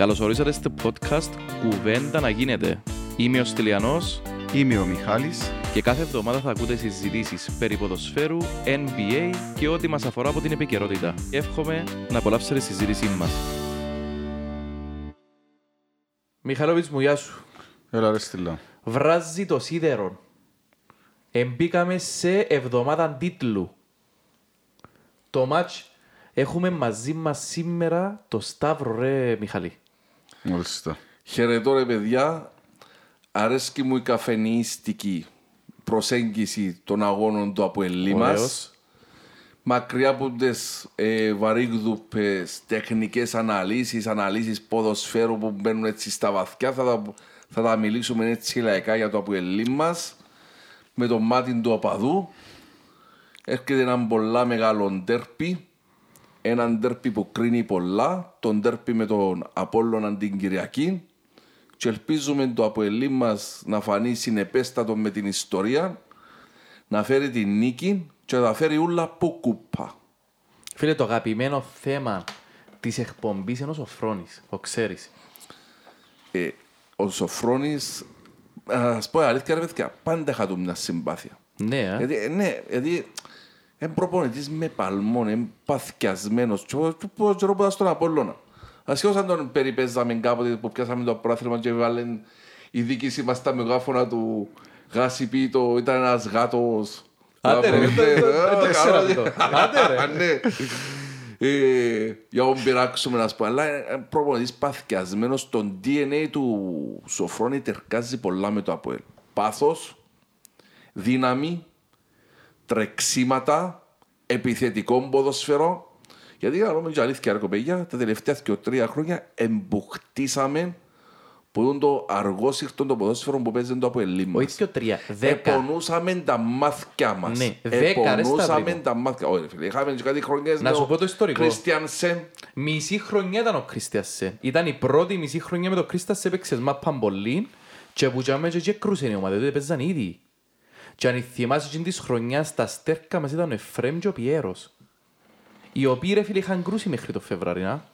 Καλώς ορίσατε στο podcast «Κουβέντα να γίνεται». Είμαι ο Στυλιανός Είμαι ο Μιχάλης. και κάθε εβδομάδα θα ακούτε συζητήσεις περί ποδοσφαίρου, NBA και ό,τι μας αφορά από την επικαιρότητα. Εύχομαι να απολαύσετε τη συζήτησή μας. Μιχαλόβιτς μου, γεια σου. Έλα ρε Στυλά. Βράζει το σίδερο. Εμπήκαμε σε εβδομάδα τίτλου. Το μάτς έχουμε μαζί μας σήμερα το Σταύρο ρε Μιχαλή. Μάλιστα. Χαιρετώ ρε παιδιά, αρέσκει μου η καφενεϊστική προσέγγιση των αγώνων του Αποελή μας. Ωραίος. Μακριά από τις ε, βαρύγδουπες τεχνικές αναλύσεις, αναλύσεις ποδοσφαίρου που μπαίνουν έτσι στα βαθιά, θα τα, θα τα μιλήσουμε έτσι λαϊκά για το Αποελή μας. Με το μάτι του οπαδού. Έρχεται ένα πολλά μεγάλο ντέρπι. Ένα ντέρπι που κρίνει πολλά. Το ντέρπι με τον Απόλλωνα την Κυριακή. Και ελπίζουμε το Αποελή μας να φανεί συνεπέστατο με την ιστορία. Να φέρει την νίκη και να φέρει ούλα που κούπα. Φίλε, το αγαπημένο θέμα της εκπομπής είναι ο Σοφρόνης, το ξέρεις. Ε, ο Σοφρόνης, ας πω αλήθεια ρε παιδιά, πάντα είχα του μια συμπάθεια. Ναι, ε. Γιατί, ε, ναι, γιατί είναι προπονητής με παλμόν, είναι παθιασμένος. Και εγώ- και πω καιρό που ήταν στον Απόλλωνα. Ασχέτως αν τον περιπέζαμε κάποτε που πιάσαμε το πρόθυμα και βάλεν η δίκηση μας στα μεγάφωνα του Γάσι Πίτο, ήταν ένας γάτος. Άντε ρε, Ναι, δεν το- δεν το ε, ήξερα καλό. αυτό. Άντε ρε. Α, ναι. Ε, Για να μην πειράξουμε να σου πω, αλλά είναι προπονητής παθιασμένος, το DNA του Σοφρόνη τερκάζει πολλά με το Αποέλ. Πάθος, δύναμη, τρεξίματα, επιθετικό ποδοσφαιρό. Γιατί για να πούμε και αλήθεια, ρε κοπέγια, τα τελευταία και τρία χρόνια εμπουχτήσαμε που είναι το αργό σύχτον το ποδόσφαιρο που παίζει το από ελλή Όχι και ο τρία, δέκα. Επονούσαμε τα μάθηκια μας. Ναι, δέκα, ρε, Επονούσαμε Σταύρη. τα μάθηκια. Όχι, ρε φίλε, είχαμε και κάτι χρονιές Να με σου ο πω το ιστορικό. Κρίστιανσεν. Μισή χρονιά ήταν ο Κρίστιασεν. Ήταν η πρώτη μισή χρονιά με τον Κρίστιασεν έπαιξες μάπαν πολύ και που τζάμε και και κρούσαν οι ομάδες, τότε παίζαν ήδη. Και αν θυμάσαι εκείνη της χρονιάς στα στέρκα μας ήταν ο Εφραίμ και ο Πιέρος. Οι οποίοι ρε φίλε είχαν κρούσει μέχρι το Φεβράρι, να.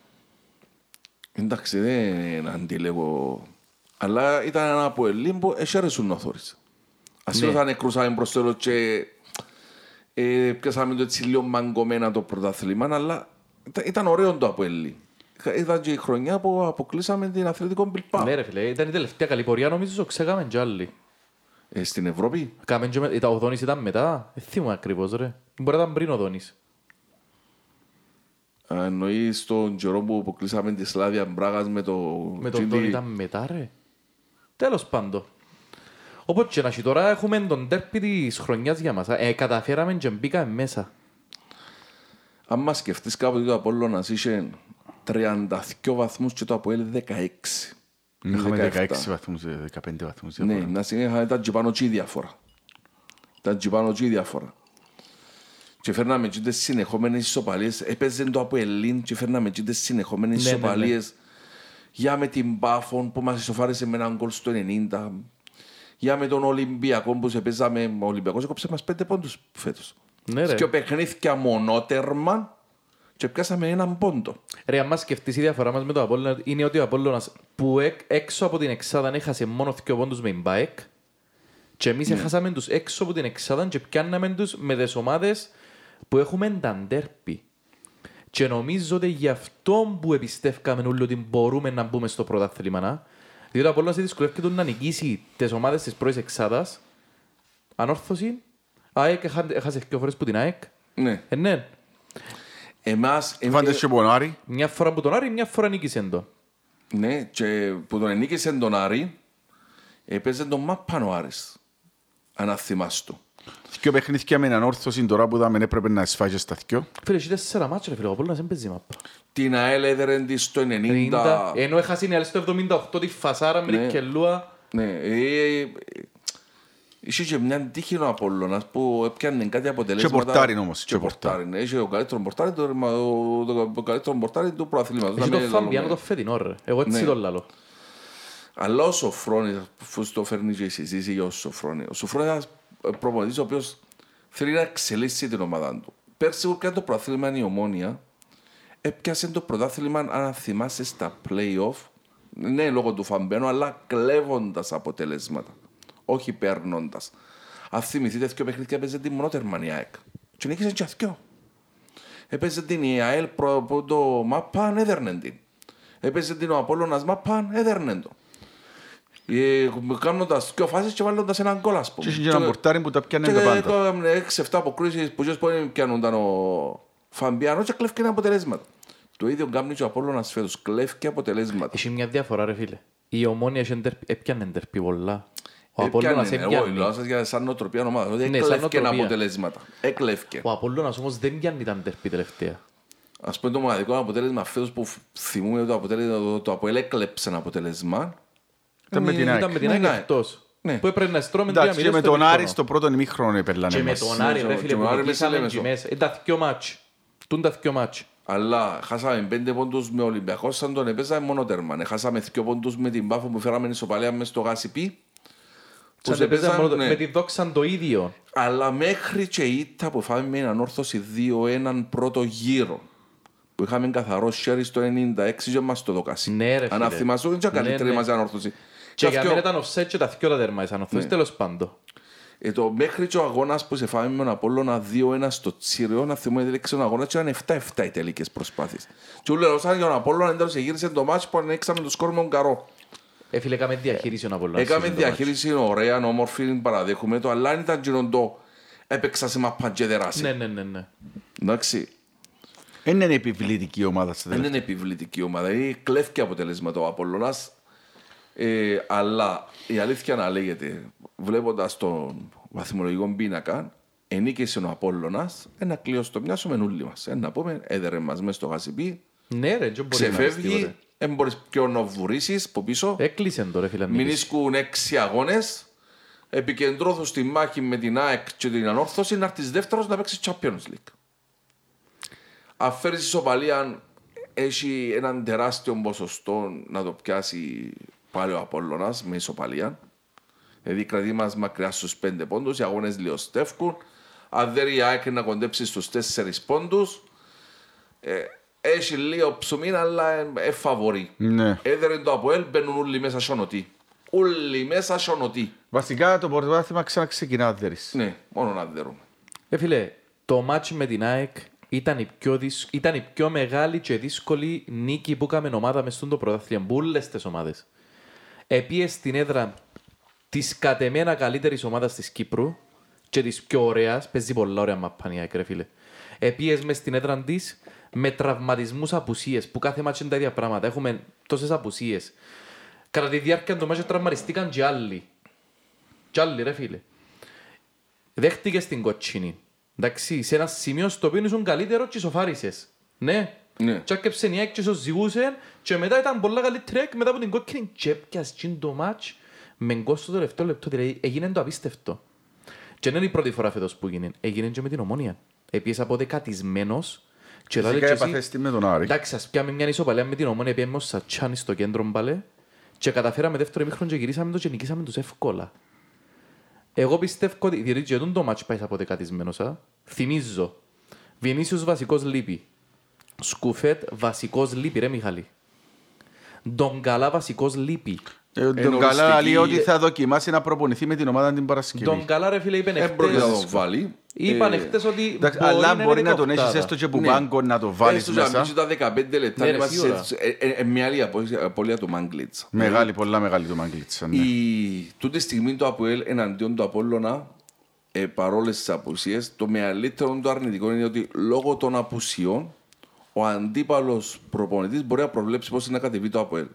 Εντάξει, δεν αντιλέγω. Αλλά ήταν ένα από ελλή που έσαιρεσουν να θωρείς. Ας Ναι. ναι. θα κρούσαμε προς το τέλος και ε, πιάσαμε το έτσι λίγο μαγκωμένα το πρωτάθλημα, αλλά ήταν, ήταν ωραίο το από ελλή. Ήταν και η χρονιά που αποκλείσαμε την Αθλητικό Μπιλπά. Ναι ρε φίλε, ήταν η τελευταία καλή πορεία, νομίζω το ξέγαμε κι άλλοι. Ε, στην Ευρώπη; Κάμεν και με... ήταν- Ο Δόνης ήταν μετά, δεν θυμούμαι ακριβώς ρε. Μπορεί να ήταν πριν ο Δόνης. Α, Εννοείς τον καιρό που αποκλείσαμε τη Σλάβια Μπράγας με το... Με τον GD. Δόνη ήταν μετά ρε. Τέλος πάντων. Οπότε και να έχει τώρα έχουμε τον τέρπι της χρονιάς για μας. Ε, καταφέραμε και μπήκαμε μέσα. Αν μας σκεφτείς κάποτε το Απόλλωνας είχε 32 βαθμούς και το Αποέλ 16. Είχαμε 17. 16 βαθμούς, ε, 15 βαθμούς. Ναι, διαφορά. να συνέχεια ήταν και πάνω και η διαφορά. Ήταν και πάνω και η διαφορά. Και φέρναμε και τις συνεχόμενες ισοπαλίες. Έπαιζε το Αποελίν και φέρναμε και τις συνεχόμενες Ναι, ναι, ισοπαλίες. Για με την Πάφον που μας ισοφάρισε με έναν γκολ στο 90. Για με τον Ολυμπιακό που σε παίζαμε. Ο Ολυμπιακός έκοψε μας πέντε πόντους φέτος. Ναι ρε. Και ο παιχνίδια μονότερμα και πιάσαμε έναν πόντο. Ρε, αν μας σκεφτείς η διαφορά μας με το Απόλλωνα είναι ότι ο Απόλλωνας που εκ, έξω από την Εξάδα έχασε μόνο δύο πόντους με την ΠΑΕΚ και εμείς έχασαμε τους έξω από την Εξάδα και πιάνναμε τους με τις ομάδες που έχουμε τα ντέρπι. Και νομίζω ότι γι' αυτό που εμπιστεύκαμε όλοι ότι μπορούμε να μπούμε στο πρωτάθλημα. να. Διότι ο Απόλλωνας δυσκολεύεται να νικήσει τις ομάδες της πρώτης Εξάδας. Ανόρθωση. ΑΕΚ έχα- έχασε δύο φορές που την ΑΕΚ. Ναι. Ε, ναι. Εμάς... Φάντες και πονάρι. Μια φορά που τον Άρη, μια φορά νίκησε τον. Ναι, και που τον ενίκησε τον Άρη, έπαιζε τον Μάπαν ο Άρης. Αν θυμάσαι το. Δυο παιχνίδια με ανόρθωση τώρα που είδαμε έπρεπε να σφάγει στα δυο. Φίλε, έχει τέσσερα μάτια, ρε φίλε, ο Απόλλωνας δεν παίζει μάπα. Την ΑΕΛ έδερε της στο 90. 90, ενώ έχασε η άλλη στο 78 τη φασάρα με Ναι. την κελούα. Ναι, ε, ε, Είχε και μια τύχη ο Απόλλωνας που έπιανε κάτι αποτελέσματα. Και πορτάρι όμως, Και και πορτάρι. ναι. Είχε ο καλύτερος πορτάρι, το, το, το, το καλύτερος πορτάρι του προαθλήματος. Έχει Να το μην Φαμπιάνο λέμε. το φετινό, ρε. Εγώ έτσι Ναι. το λαλώ. Αλλά ο Σοφρόνης, αφού το φέρνει και η συζήτηση για ο Σοφρόνη, ο Σοφρόνης είναι ένας προπονητής ο οποίος θέλει να εξελίσσει την ομάδα του. Πέρσι που πιάνε το πρωτάθλημα η Ομόνια, έπιασε το πρωτάθλημα, αν θυμάσαι, στα play-off Ναι, λόγω του Φαμπένου, αλλά κλέβοντας αποτελέσματα. Όχι παίρνοντας. Αν θυμηθείτε, δύο παιχνίδια έπαιζε την μονότερμα η ΑΕΚ. Και νίκησε και αυτοί. Έπαιζε την η ΑΕΛ προ από το ΜΑΠΑΝ, έδερνε την. Έπαιζε την ο Απόλλωνας ΜΑΠΑΝ, έδερνε το. Ε, κάνοντας δύο φάσεις και βάλλοντας έναν γκολ, ας πούμε. Και είχε και έναν πορτάρι που τα πιάνε τα πάντα. Και έξι-εφτά αποκρίσεις που και που πιάνονταν ο Φαμπιάνο και κλέφκε αποτελέσματα. Το ίδιο κάνει και ο Απόλλωνας φέτος, κλέφκε αποτελέσματα. Έχει μια διαφορά ρε φίλε. Η ομόνια έχει εντερ- έπιανε εντερπή πολλά. Ο Έπιανε, Απόλλωνας ναι, Εγώ έπιανε. λέω σας για σαν νοοτροπία ομάδα. ότι Ναι, σαν Έκλεφκε νοοτροπία. αποτελέσματα. Έκλεφκε. Ο Απόλλωνας όμως δεν πιάνει τα εντερπή τελευταία. Ας πούμε το μοναδικό αποτέλεσμα φέτος που φ- θυμούμε το αποτέλεσμα, το, το Αποέλ έκλεψε ένα αποτέλεσμα. Ήταν με την ΑΕΚ. Ήταν με την Ναι, ΑΕΚ ναι. εκτός. Ναι. Που έπρεπε να στρώμε Εντάξει, και τρία με μηδέν τον στο Άρη ημίχρονο. στο πρώτο ημίχρονο επερλάνε Και με μας. τον Άρη ρε και φίλε με που τον Άρη νικήσαμε μέσα και λέμε μέσα. Ήταν δυο μάτς. Τούν τα δυο μάτς. Αλλά χάσαμε πέντε πόντους με Ολυμπιακός σαν τον επέζαμε μόνο τέρμα. Ναι, Χάσαμε δύο πόντους με την Πάφο που φέραμε ισοπαλία μες στο γάσιπι. Που Σαν σε έπαιζαν παίζαν, μόνο το- ναι. Με τη δόξαν το ίδιο. Αλλά μέχρι και η ήττα που φάμε με έναν όρθωση 2-1 πρώτο γύρο. Που είχαμε καθαρό σέρι στο 96 και μας το δοκάσει. Ναι, ρε Αν φίλε. θυμάσαι, δεν Ναι, καλύτερη ναι. μας ανόρθωση. Και Και για αυτό- μένα ήταν offset και τα δυο τα τέρμα ήσαν ορθώσεις. Τέλος πάντων. Ε, το μέχρι και ο αγώνας που σε φάμε με τον Απόλλωνα 2-1 στο Τσίριο, να θυμούμε ότι έλεξε ο αγώνας και ήταν 7-7 οι τελικές προσπάθειες. Και όλοι λαούσαν για τον Απόλλωνα, εντός γύρισε το μάτς που ανέξαμε το σκορ με τον Καρό. Ε, φίλε, έκαμε διαχείριση ο Απόλλωνας. Έκαμε στο μάτς. διαχείριση ωραία, όμορφη, παραδέχουμε το, αλλά αν ήταν γίνον το έπαιξα σε μαπάν και δεράσει. Ναι, ναι, ναι, ναι. Εντάξει, Δεν είναι επιβλητική ομάδα στα δεν τελευταία. είναι επιβλητική ομάδα, είναι κλέφκει αποτελέσματα ο Απόλλωνας, ε, αλλά η αλήθεια να λέγεται, βλέποντας τον βαθμολογικό πίνακα, ενίκησε ο Απόλλωνας, ένα κλείω στο μοιάσο με νουλί μας. Ένα πούμε, έδερε μας μέσα στο γασιπί, Ναι ρε, και μπορεί να είναι ξεφεύγει, τίποτε. Δεν μπορείς πιο να βουρήσεις από πίσω, Έκλεισε το ρε φίλε. μην νίκης. ίσκουν έξι αγώνες, επικεντρώθουν στη μάχη με την ΑΕΚ και την ανόρθωση να έρθεις δεύτερος να παίξεις Champions League. Αν φέρεις ισοπαλία, έχει έναν τεράστιο ποσοστό να το πιάσει πάλι ο Απόλλωνας με ισοπαλία. Δηλαδή κρατεί μας μακριά στους πέντε πόντους, οι αγώνες λιωστεύκουν. Αν δεν η ΑΕΚ να κοντέψει στους τέσσερις πόντους, ε, έχει λίγο ψωμί, αλλά ε, ε, φαβορεί. Ναι. Έδερε το Αποέλ, μπαίνουν όλοι μέσα σιωνωτοί. Όλοι μέσα σιωνωτοί. Βασικά το πρωτάθλημα ξαναξεκινά δέρεις. Ναι, μόνο να δέρουμε. Ε, φίλε, το μάτσι με την ΑΕΚ ήταν η, πιο δυς... ήταν η πιο μεγάλη και δύσκολη νίκη που έκαμε ομάδα μες στον το πρωτάθλημα. Μπούλες τις ομάδες. Επίες στην έδρα της κατεμένα καλύτερης ομάδας της Κύπρου και της πιο ωραίας, παίζει πολλά ωραία μαπάνια, η ΑΕΚ, ρε φίλε. Επίες μες στην έδρα της με τραυματισμούς απουσίες που κάθε μάτσο είναι τα ίδια πράγματα. Έχουμε τόσες απουσίες. Κατά τη διάρκεια του μάτσου τραυματιστήκαν και άλλοι. Και άλλοι, ρε φίλε. Δέχτηκες την κοτσίνη. Εντάξει, σε ένα σημείο στο οποίο ήσουν καλύτερο και ισοφάρισες. Ναι. Ναι. Και έρκεψε η ΑΕΚ και σωζηγούσε και μετά ήταν πολλά καλή τρέκ μετά από την κόκκινη και έπιασε τσιν το μάτς με γκολ στο τελευταίο λεπτό. Δηλαδή έγινε το απίστευτο. Και δεν είναι η πρώτη φορά φέτος που έγινε. Έγινε και με την ομόνια. Επίσης από δεκατισμένος και λέει Φυσικά και εσύ, έπαθες τι με τον Άρη. Εντάξει, ας πιάμε μια ισοπαλία με την ομόνια, πήγαμε ως Σατσάνι στο κέντρο μπαλέ και καταφέραμε δεύτερο ημίχρονο και γυρίσαμε το και νικήσαμε τους εύκολα. Εγώ πιστεύω ότι διότι και τον το μάτς πάει από δεκατισμένος, α. θυμίζω. Βινίσιος βασικός λείπει. Σκουφέτ βασικός λείπει, ρε Μιχαλή. Ντογκαλά βασικός λείπει. Ε, Τον Εν καλά οριστική- λέει ότι θα δοκιμάσει να προπονηθεί με την ομάδα την Παρασκευή. Ντογκαλά ρε φίλε είπαν Δεν πρόκειται να τον εχτες, βάλει. είπαν Ε, εχτες ότι Εντάξει, μπορεί Αλλά να μπορεί είναι να τον κοκτάδα. έχεις έστω και που Ναι. πάγκο να το βάλεις Έστω και να μέσα. μπει τα 15 λεπτά, Ναι, είναι ρε, μας σίγουρα. σε- ε, ε, ε, μια άλλη απο- απώλεια του Μάγκλιτς. Μεγάλη, πολλά μεγάλη του Μάγκλητσα. ναι. Η... Τούτη στιγμή το ΑΠΟΕΛ εναντίον του Απόλλωνα, ε, παρόλες τις απουσίες, το μεγαλύτερο το αρνητικό είναι ότι λόγω των απουσιών ο αντίπαλος προπονητής μπορεί να προβλέψει πώς να κατεβεί το ΑΠΟΕΛ.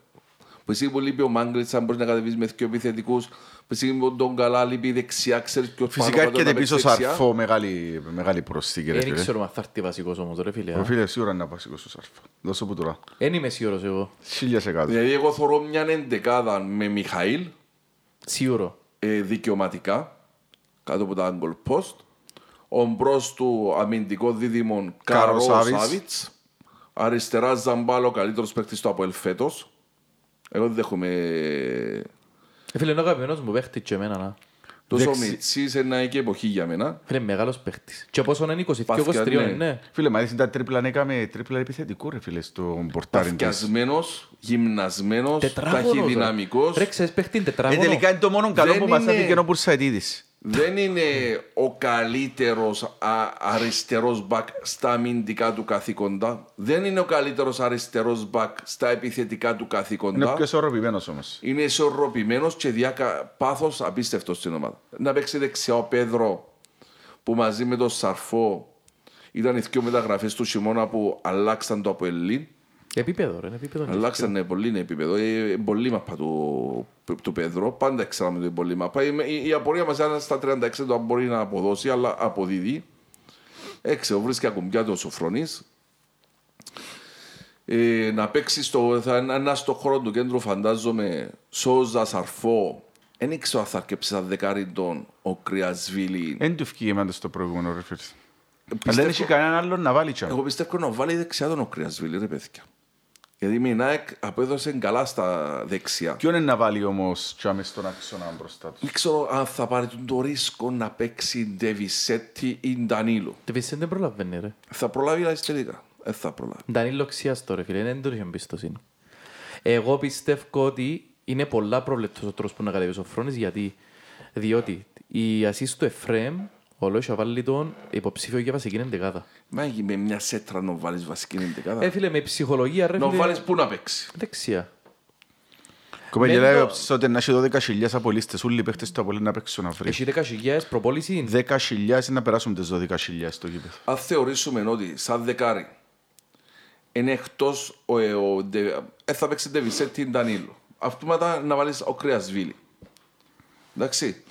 Που εσύ που λείπει ο Μάγκλετ, αν μπορείς να κατεβείς με δύο επιθετικούς, που εσύ που τον καλά λείπει η δεξιά, ξέρεις ποιος Φυσικά έρχεται πίσω Σαρφό, μεγάλη, μεγάλη προσθήκη. ρε Δεν φίλε. ξέρω αν θα έρθει βασικός όμως ρε φίλε. Ο α. φίλε σίγουρα είναι να πάσει στο Σαρφό. Δώσω που τώρα. Εν είμαι σίγουρος εγώ. Χίλιας εκατό. Δηλαδή, εγώ θεωρώ μια εντεκάδα με Μιχαήλ, Σίγουρο. ε, δικαιωματικά, κάτω από τα goal post. Ο μπρος του αμυντικό δίδυμο Κάρο Καρός Σάβιτς. Σάβιτς. Αριστερά Ζαμπάλο, καλύτερος παίκτης του από ελφέτος. Εγώ δεν δέχομαι. Ε, Φίλε, είναι ο αγαπημένος μου παίχτης και εμένα. να. Τόσο Δεξι- Μιτσής είναι και εποχή για μένα. Φίλε, μεγάλος παίχτης. Και πόσο είναι 22-23 Παθιά, ναι. είναι. Φίλε, μα είδες τα τρίπλα, έκαμε τρίπλα επιθετικού ρε φίλε στο πορτάρι της. Παθιασμένος, γυμνασμένος, Τετράγωνος. ρε. ταχυδυναμικός. Ρε, ξέρεις παίχτη είναι Ε, τετράγωνο. τελικά είναι το μόνο καλό Δεν που μας είναι- έφυγε ο Μπουρσαϊτίδης. Δεν είναι ο καλύτερος α, αριστερός μπακ στα αμυντικά του καθήκοντα. Δεν είναι ο καλύτερος αριστερός μπακ στα επιθετικά του Είναι καθήκοντα. πιο ισορροπημένος όμως. Είναι ισορροπημένος και διάκα πάθος απίστευτος στην ομάδα. Να παίξει δεξιά ο Πέδρο που μαζί με τον Σαρφό ήταν οι δύο μεταγραφές του χειμώνα που αλλάξαν το από Ελλήν. Επίπεδο, ρε, είναι επίπεδο. Αλλάξαν ναι, πολύ επίπεδο. Ε, πολύ μαπά του, του Πέδρο. Πάντα ξέραμε ότι είναι πολύ μαπά. Η, η, η απορία μας ήταν στα 36 το αν μπορεί να αποδώσει, αλλά αποδίδει. Έξω, βρίσκει ακουμπιά του ο Σοφρονής. Ε, να παίξει στο, θα είναι ένα στο χώρο του κέντρου, φαντάζομαι, Σόζα, Σαρφό. Δεν ήξερα αν θα αρκεψει σαν δεκάρι τον ο Κρυασβίλη. Δεν του φύγει εμάς στο προηγούμενο ρε φίλε. Αλλά πιστεύω- δεν έχει κανέναν άλλον να βάλει τσάμε. Εγώ πιστεύω να βάλει δεξιά τον ο Κρυασβίλη, ρε παιδιά. Γιατί η Νάεκ απέδωσε καλά στα δεξιά. Ποιον είναι να βάλει όμως τσάμε στον άξονα μπροστά του; Δεν ξέρω αν θα πάρει τον το ρίσκο να παίξει Ντεβισέτη ή Ντανίλο. Τη Βισέντε δεν προλαβαίνει, ρε. Θα προλάβει αλλά τελικά. Δεν θα προλάβει. Ντανίλο ξιάστο, ρε φίλε, δεν τον είχε εμπιστοσύνη. Εγώ πιστεύω ότι είναι πολλά προβλεπτός ο τρόπος που να κατέβει ο Σοφρόνης, γιατί διότι η ασίστ του Εφραίμ, ο Λόης θα βάλει τον υποψήφιο για βασική εντεκάδα. Μα έχει με μια σέτρα να βάλεις βασική εντεκάδα. Ε, φίλε, με ψυχολογία, ρε Να φίλε, βάλεις πού να παίξει. δεξιά. Κοπέλια Με λέει το- ότι να έχει 12.000 απολύστες, όλοι οι παίχτες του Απολύν να παίξουν αύριο. Έχει 10.000 προπόληση; 10.000 να περάσουν τις 12.000 στο γήπεδο. Αν θεωρήσουμε ότι σαν δεκάρι είναι εκτός ο, ε, ο, Ντε- ε, θα παίξει Ντεβισέτη ή Ντανίλο. Αυτόματα να βάλεις ο Κρυασβίλη. Εντάξει.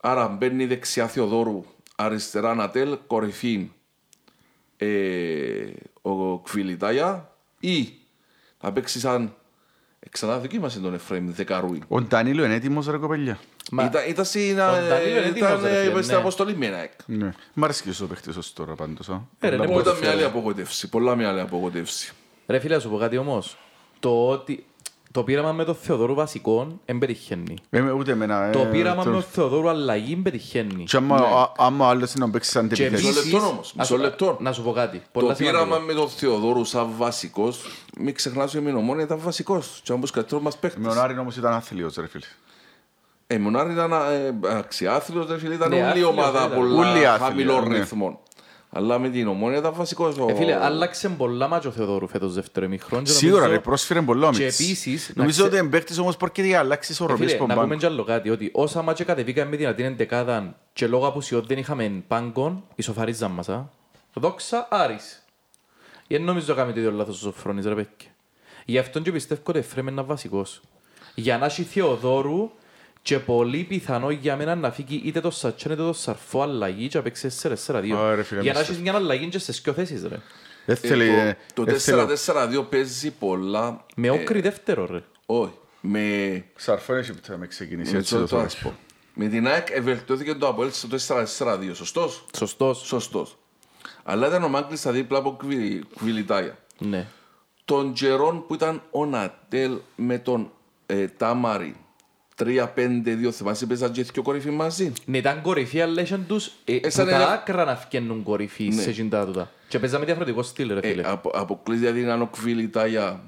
Άρα μπαίνει δεξιά Θεοδόρου, αριστερά Νατέλ, κορυφή ε, ο Κβιλιτάια ή θα παίξει σαν ε, ξανά δοκίμασε τον Εφραίμ Δεκαρούι. Ο Ντανίλο είναι έτοιμος ρε κοπέλια. Μα- Ήταν, ήταν, στην, Ο Ντανίλο είναι ε, έτοιμος, ήταν ρε ε, φίλε, στην ναι. αποστολή με ένα εκ. Ναι. Μ' αρέσει και ο παίχτης ως τώρα πάντως. α. Ε, ρε, Πολλά ναι, Μου πολλά. ήταν μια άλλη απογοήτευση. Πολλά μια άλλη απογοήτευση. Ρε φίλε, να σου πω κάτι όμως. Το ότι το πείραμα με τον Θεοδόρου βασικών δεν πετυχαίνει. Ε, με- Ούτε εμένα. ε, Το πείραμα το- με τον Θεοδόρου αλλαγή πετυχαίνει. Και άμα α- άμα ο άλλος είναι να παίξει σαν Και τεπιθέσεις. Μισό επίσης- λεπτό όμως, να μισό σου- λεπτό. Να σου πω κάτι. Το Πολλά σημαντικό. πείραμα με τον Θεοδόρου σαν βασικός, μην ξεχνάς ότι η Μινομόνια ήταν βασικός. Και αν καλύτερος μας παίχτης. Με τον Άρη όμως ήταν άθλιος ρε φίλε. Ε, Μονάρη ήταν ε, αξιάθλιος, δεν φίλε, ήταν Ναι, όλη η άθλιος ομάδα ήταν. Όλοι πολλά άθλιοι, χαμηλών ναι. ρυθμών. Αλλά με την ομόνια ήταν βασικός. Ε, φίλε, άλλαξε πολλά μάτια ο Θεοδόρου φέτος δεύτερο ημιχρόν. και Σίγουρα νομίζω- ρε, πρόσφερε πολλά ο Και Μίτς. επίσης, να Νομίζω ξε- ότι είναι παίχτης όμως porque για αλλάξει Ε, ισορροπίες φίλε, από να πούμε μπάνκο. κι άλλο κάτι, ότι όσα μάτια κατεβήκαμε με την Αττίνη εντεκάδα και λόγω απουσιών δεν είχαμε πάγκον, ισοφαρίζαν μας. α. Δόξα Άρης. Δεν νομίζω να κάνει το ίδιο λάθος ο Σοφρόνης, ρε πέκκε. Γι' αυτόν και πιστεύω ότι εφρέμε είναι βασικός. Για να έχει Θεοδόρου και πολύ πιθανό για μένα να φύγει είτε το Σατσόν είτε το Σαρφό αλλαγή και να παίξει 4-4-2. Ωραία, φίλε, Για να μισό. έχεις μια αλλαγή και σε δυο θέσεις, ρε. Δεν θέλει... ε, Το δεν θέλει- 4-4-2 παίζει πολλά. Με ε, όκρη δεύτερο, ρε. Όχι. Με Σαρφό έχει που θα με ξεκινήσει, με έτσι το- το το θα ας σου πω. Με την ΑΕΚ ευελτιώθηκε το Αποέλ στο 4-4-2, σωστός; Σωστός. Σωστός. Αλλά ήταν ο Μάγκλης στα δίπλα από Κβι- Κβιλιτάια. Ναι. Των καιρών που ήταν ο Νατέλ με τον ε, Τάμαρη 3-5-2, θυμάσαι παίζαν και δυο κορυφή μαζί. Ναι, ήταν κορυφή, αλλά είχαν τους ε, που Έσανε τα ένα- άκρα να φκένουν κορυφή Ναι. σε εκείνα τούτα. Και παίζαμε διαφορετικό στυλ, ρε Ε, φίλε. απο, αποκλείζει δηλαδή να είναι ο Κβιλιτάια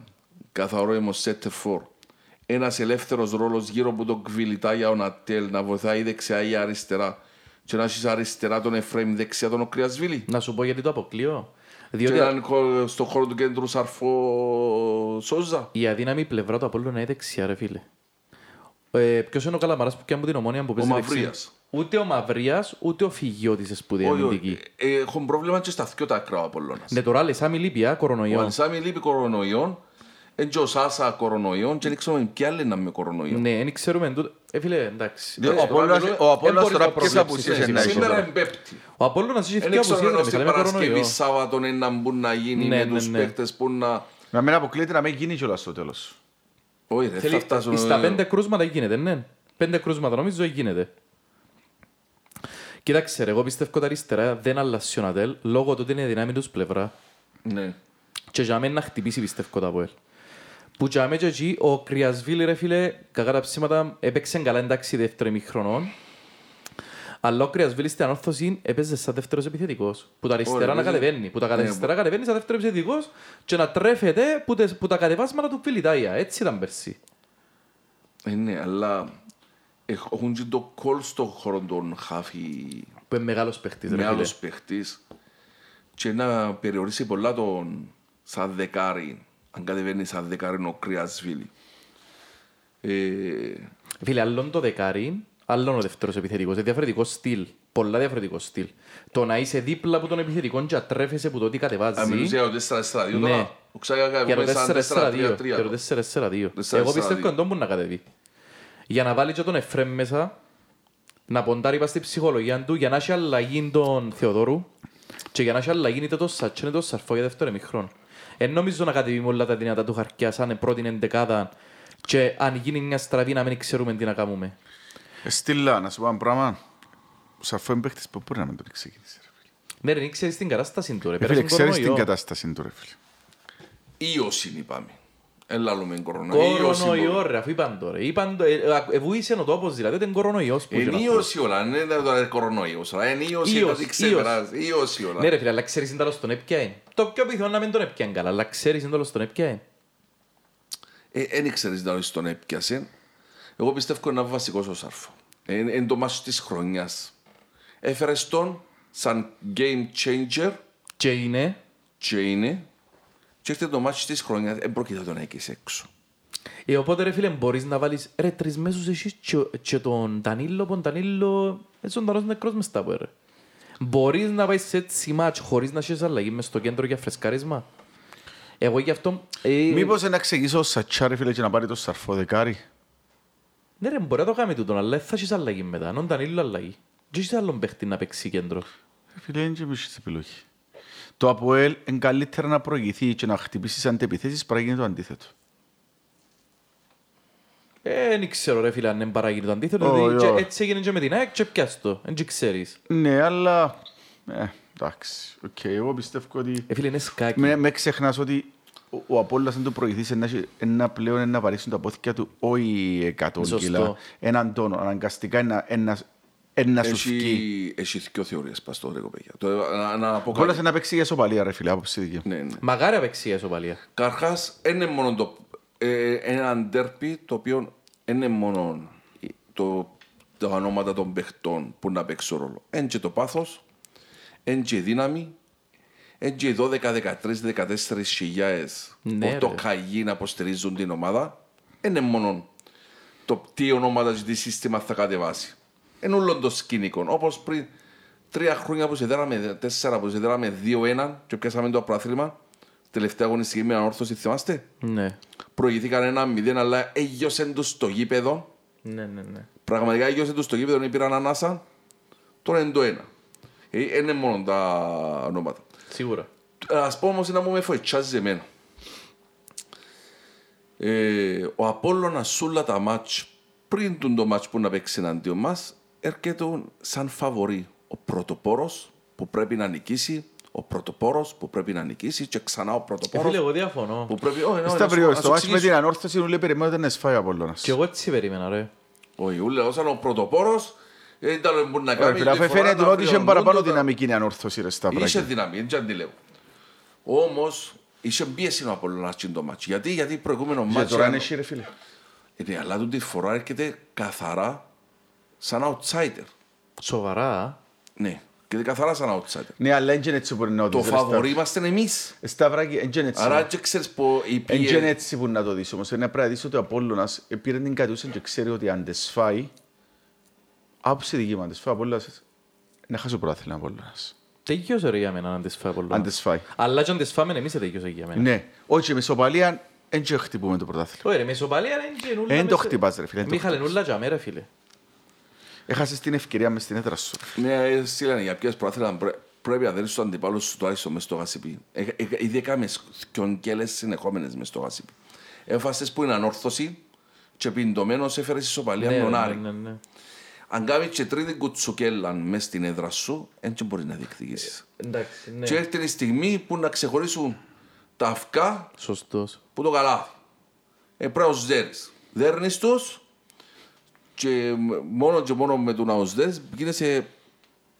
καθαρό είμαι Σέτερφορ. Ένας ελεύθερος ρόλος γύρω από τον Κβιλιτάια ο Νατέλ να βοηθάει δεξιά ή αριστερά. Και να έχεις αριστερά τον Εφραίμ, δεξιά τον Οκριασβίλη. Να σου πω γιατί το αποκλείω. Και Διότι έναν χω- στον χώρο του κέντρου Σαρφό Σόζα. η αδύναμη πλευρά του Απόλλωνα είναι δεξιά, ρε φίλε. Ε, ποιος είναι ο Καλαμαράς που πιάνει από την ομόνια που παίζει δεξιά. Μαυρίας. Ούτε ο Μαυρίας, ούτε ο Φυγιώτης σε σπουδαία Όχι, όχι. αμυντική. Ε, ε, Έχουν πρόβλημα και στα δυο τα άκρα ο Απολλώνας. Ναι, τώρα λες, άμι λείπει, α, Ο κορονοϊό. Αλσάμι λείπει κορονοϊόν, εν και ο Σάσα κορονοϊόν και δεν ξέρουμε ποια άλλη να με κορονοϊόν. Ναι, δεν ξέρουμε τούτο. Ε, φίλε, εντάξει. Ο Ε, Απόλλωνας- τώρα Ο Απόλλωνας μπορείς τώρα να ποιες προβλέψεις, απουσίες ναι, είναι να έχει Σήμερα τώρα. είναι Πέμπτη. Ο Απόλλωνας έχει Δεν δύο ξέρω απουσίες, αν ρε, στην Μιχάλη, με Παρασκευή κορονοϊό. Σάββατο είναι να μπουν να γίνει Ναι, με ναι, τους ναι. παίχτες που να... Να μην αποκλείεται να μην γίνει κιόλας στο τέλος. Όχι ρε, θα Θέλει- φτάσουν... Στα πέντε κρούσματα γίνεται, ναι. Πέντε κρούσματα νομίζω γίνεται. Κοίταξε, ρε, εγώ πιστεύω ότι αριστερά δεν αλλάζει ο Νατέλ λόγω του ότι είναι η δυνάμει τους πλευρά Ναι. και για μένα να χτυπήσει πιστεύω το Αποέλ. Που τζάμε και εκεί, ο Κρυασβίλη ρε φίλε, κακά τα ψήματα, έπαιξε καλά εντάξει δεύτερο ημιχρονών. Αλλά ο Κρυασβίλη στην ανόρθωση έπαιζε σαν δεύτερος επιθετικός. Που τα αριστερά Ωραία, να παίζει. κατεβαίνει. Που τα Ναι, αριστερά κατεβαίνει σαν δεύτερος επιθετικός και να τρέφεται που, τες- που τα κατεβάσματα του Φιλιτάια. Έτσι ήταν πέρσι. Ε, ναι, αλλά έχ- έχουν και το κόλ στον χώρο των χάφι Που είναι μεγάλος παίχτης ρε φίλε. μεγάλος παίχτης και να περιορίσει πολλά τον σαν δεκάρι, αν κατεβαίνει σαν δεκάρι ο Κρυασβίλη. Ε, Φίλε, άλλον το δεκάρι, άλλον ο δεύτερος επιθετικός. Είναι διαφορετικό στυλ. Πολλά διαφορετικό στυλ. Το να είσαι δίπλα από τον επιθετικό και να τρέφεσαι που το τι αν μιλούσε κατεβάζει. για το 4-4-2 Ναι. τώρα, ο Ξάγα Για το μέσα 4-4-2. 4-3-3. Για το 4-4-2. 4-4-2. Εγώ πιστεύω ότι τον να κατεβεί. Για να βάλει και τον Εφρέμ μέσα, να ποντάρει πας στη ψυχολογία του, για να έχει αλλαγή τον Θεοδόρου και για να έχει αλλαγή είτε το Σατσέν είτε το Σαρφό για δεύτερο εμιχρόν. Εν νομίζω να κατεβεί με όλα τα δυνατά του χαρκιά σαν πρώτη εντεκάδα και αν γίνει μια στραβή να μην ξέρουμε τι να κάνουμε. Ε, Στείλα, να σου πω ένα πράγμα. Ο Σαρφό είναι παίχτης που μπορεί να μην τον ξεκίνησε. ρε φίλε. Ναι, ρε, δεν ξέρεις την κατάσταση του, ρε. Ε, Φίλε, Πέρασε ξέρεις την κορονοϊό. κατάσταση του, ρε φίλε. Ίωση είπαμε. Έλα λέμε κορονοϊό. Κορονοϊό, ρε, αφού είπαν το, ρε. Είπαν το, ε, ε, βούησε ο τόπος, δηλαδή, ότι είναι κορονοϊός που Είναι είχε ίωση όλα, δεν είναι τώρα κορονοϊός. αλλά Είναι ίωση, Ίος, ότι ξεπεράσει. Ίωση όλα. Ναι ρε φίλε, αλλά ξέρεις είναι τέλος τον έπιαε. Το πιο πιθανό να μην τον έπιαν καλά, αλλά ξέρεις είναι τέλος τον έπιαε. Δεν ξέρεις να τον έπιασε. Εγώ πιστεύω είναι ένας βασικός ο Σάρφο. Είναι το μάτσο της χρονιάς. Έφερες τον σαν game changer Και είναι, και είναι και έρχεται το μάτσο της χρονιάς. Δεν πρόκειται να τον έχεις έξω. ε, οπότε ρε φίλε μπορείς να βάλεις, ρε τρεις μέσους εσείς και, και τον Τανίλο, τον Τανίλο, έτσι ο Τανός νεκρός μες τα πω, ρε. Μπορείς να πάει σε έτσι μάτς χωρίς να έχεις αλλαγή μες στο κέντρο για φρεσκάρισμα; Εγώ γι' αυτό... Ε, Μήπως να ξεκινήσω ο Σατσά, ρε φίλε, και να πάρει το Σαρφό δεκάρι. Ναι ρε, μπορεί να το κάνει τούτον, αλλά δεν θα έχεις αλλαγή μετά. Αν Τανίλο αλλαγή. Και έχεις άλλον παίχτη να παίξει κέντρο. Ρε φίλε, είναι και εμείς επιλογή. Το ΑΠΟΕΛ είναι καλύτερα να προηγηθεί και να χτυπήσει αντεπιθέσεις παρά γίνει το αντίθετο. Ε, δεν ξέρω ρε φίλε αν είναι παράγει το αντίθετο, Όχι, δηλαδή, και όχι. έτσι έγινε και με την ΑΕΚ και πιάσ' το, δεν ξέρεις. Ναι, αλλά... Ε, εντάξει. Οκ, εγώ πιστεύω ότι... Ε, φίλε, είναι σκάκι. Με, με ξεχνάς ότι ο, ο Απόλλωνας αν το προηγηθείς ένα, ένα πλέον να παρήσουν τα πόθηκια του όχι 100 Σωστό. κιλά. Έναν τόνο. Αναγκαστικά ένα, ένας, ένας σου φκεί. Έχει, έχει δύο θεωρίες πας τώρα, κοπέγια. Το, να, να πω Ο Απόλλωνας κάτι. να παίξει για σοπαλία, ρε φίλε, άποψη δική μου. Ναι, ναι. Μαγάρι απεξία ισοπαλία. Καρχάς, δεν είναι μόνο το, ε, ένα ντέρπι το οποίο δεν είναι μόνο το, τα ονόματα των παιχτών που να παίξουν ρόλο. Είναι και το πάθος, είναι και η δύναμη, είναι και οι 12, 13, 14 χιλιάες Ναι, που το ρε. καγί να υποστηρίζουν την ομάδα. Δεν είναι μόνο το τι ονόματα και τι σύστημα θα κατεβάσει. Είναι όλο το σκηνικό. Όπως πριν τρία χρόνια που σε δέραμε, τέσσερα που σε δέραμε 2-1 και πιάσαμε το πρωτάθλημα, τελευταία αγωνιστική με ανόρθωση, θυμάστε; Ναι. Προηγηθήκαν ένα μηδέν, αλλά έγιωσαν τους στο γήπεδο. Ναι, ναι, ναι. Πραγματικά έγιωσαν τους στο γήπεδο, δεν πήραν ανάσα. Τώρα είναι το ένα. Ε, είναι μόνο τα ονόματα. Σίγουρα. Ας πω όμως ένα μου με φοητσάζει εμένα. Ε, ο Απόλλωνας σούλα τα μάτς πριν τον το μάτς που να παίξει εναντίον μας έρχεται σαν φαβορή ο πρωτοπόρος που πρέπει να νικήσει ο πρωτοπόρος που πρέπει να νικήσει και ξανά ο Ε, πρωτοπόρος φίλε, εγώ διαφωνώ. που πρέπει... Όχι, όχι, Στα να σου- βριό, να στο σου μάτς με εξηγήσω. την ανόρθωση ούλε περιμένω να σφάει ο Απόλλωνας. Και εγώ έτσι περίμενα, ρε. Όχι, ούλε, όσον ο πρωτοπόρος ε, ήταν που να Ρε κάνει... φίλε, αφού τη φορά φαίνεται να ότι είχε βρει ο παραπάνω Μούντο, τα- δυναμική η ανόρθωση ρε στα Είχε πράγματα. δύναμη, δεν αντιλέγω. Όμως, είχε πίεση ο Απόλλωνας στην το μάτσο. Γιατί, γιατί προηγούμενο Και μάτσο... τώρα είναι εσύ ρε φίλε. Ναι, αλλά τούτη φορά έρχεται καθαρά σαν outsider. Σοβαρά. Ναι, έρχεται καθαρά σαν outsider. Ναι, αλλά δεν είναι έτσι που μπορεί να το Το δεις. ρε, στα- φαβορή είμαστε εμείς. Σταυράκι, δεν είναι έτσι. Άρα και ξέρεις που η Δεν είναι πίεση... έτσι που να το δεις όμως. Είναι πρέπει να δεις ότι ο Απόλλωνας πήρε την κατούσαν και ξέρει ότι αν τες φάει, άποψη δική μου, αν τες φάει ο Απόλλωνας, να χάσει ο πρωτάθλημα ο Απόλλωνας. Τελειώσε ρε για μένα αν τις φάει πολλά. Αν τες φάει. Αλλά και αν τις φάμε εμείς τελειώσε για μένα. Ναι, όχι, με σοπαλία δεν και χτυπούμε το πρωτάθλημα. Όχι ρε, με ισοπαλία είναι και νουλά. Εν το μες- χτυπάς, ρε φίλε, εν το Μίχαλε χτυπάς. νουλά για μέρα φίλε. Έχασες την ευκαιρία μες στην έδρα σου. Ναι, στείλανε για ποιες προάθλημα πρέ- πρέπει να δίνεις τον αντιπάλο σου τουλάχιστον μες στο γασιπί. Ε, ε, Ήδη έκαμες σκιονκέλες συνεχόμενες μες στο γασιπί. Έφασες που είναι ανόρθωση και πιντομένος έφερες ισοπαλία Ναι, με τον ναι, Άρη. Ναι, ναι. Αν κάνεις και τρίτη κουτσουκέλα μες στην έδρα σου, δεν μπορείς να διεκδικήσεις. Εντάξει, ναι. Και έρθει η στιγμή που να ξεχωρίσουν τα αυκά Σωστός. που το καλάθι. ε, πρέπει να τους δέρεις. Δέρνεις τους και μόνο και μόνο με το να τους δέρεις γίνεσαι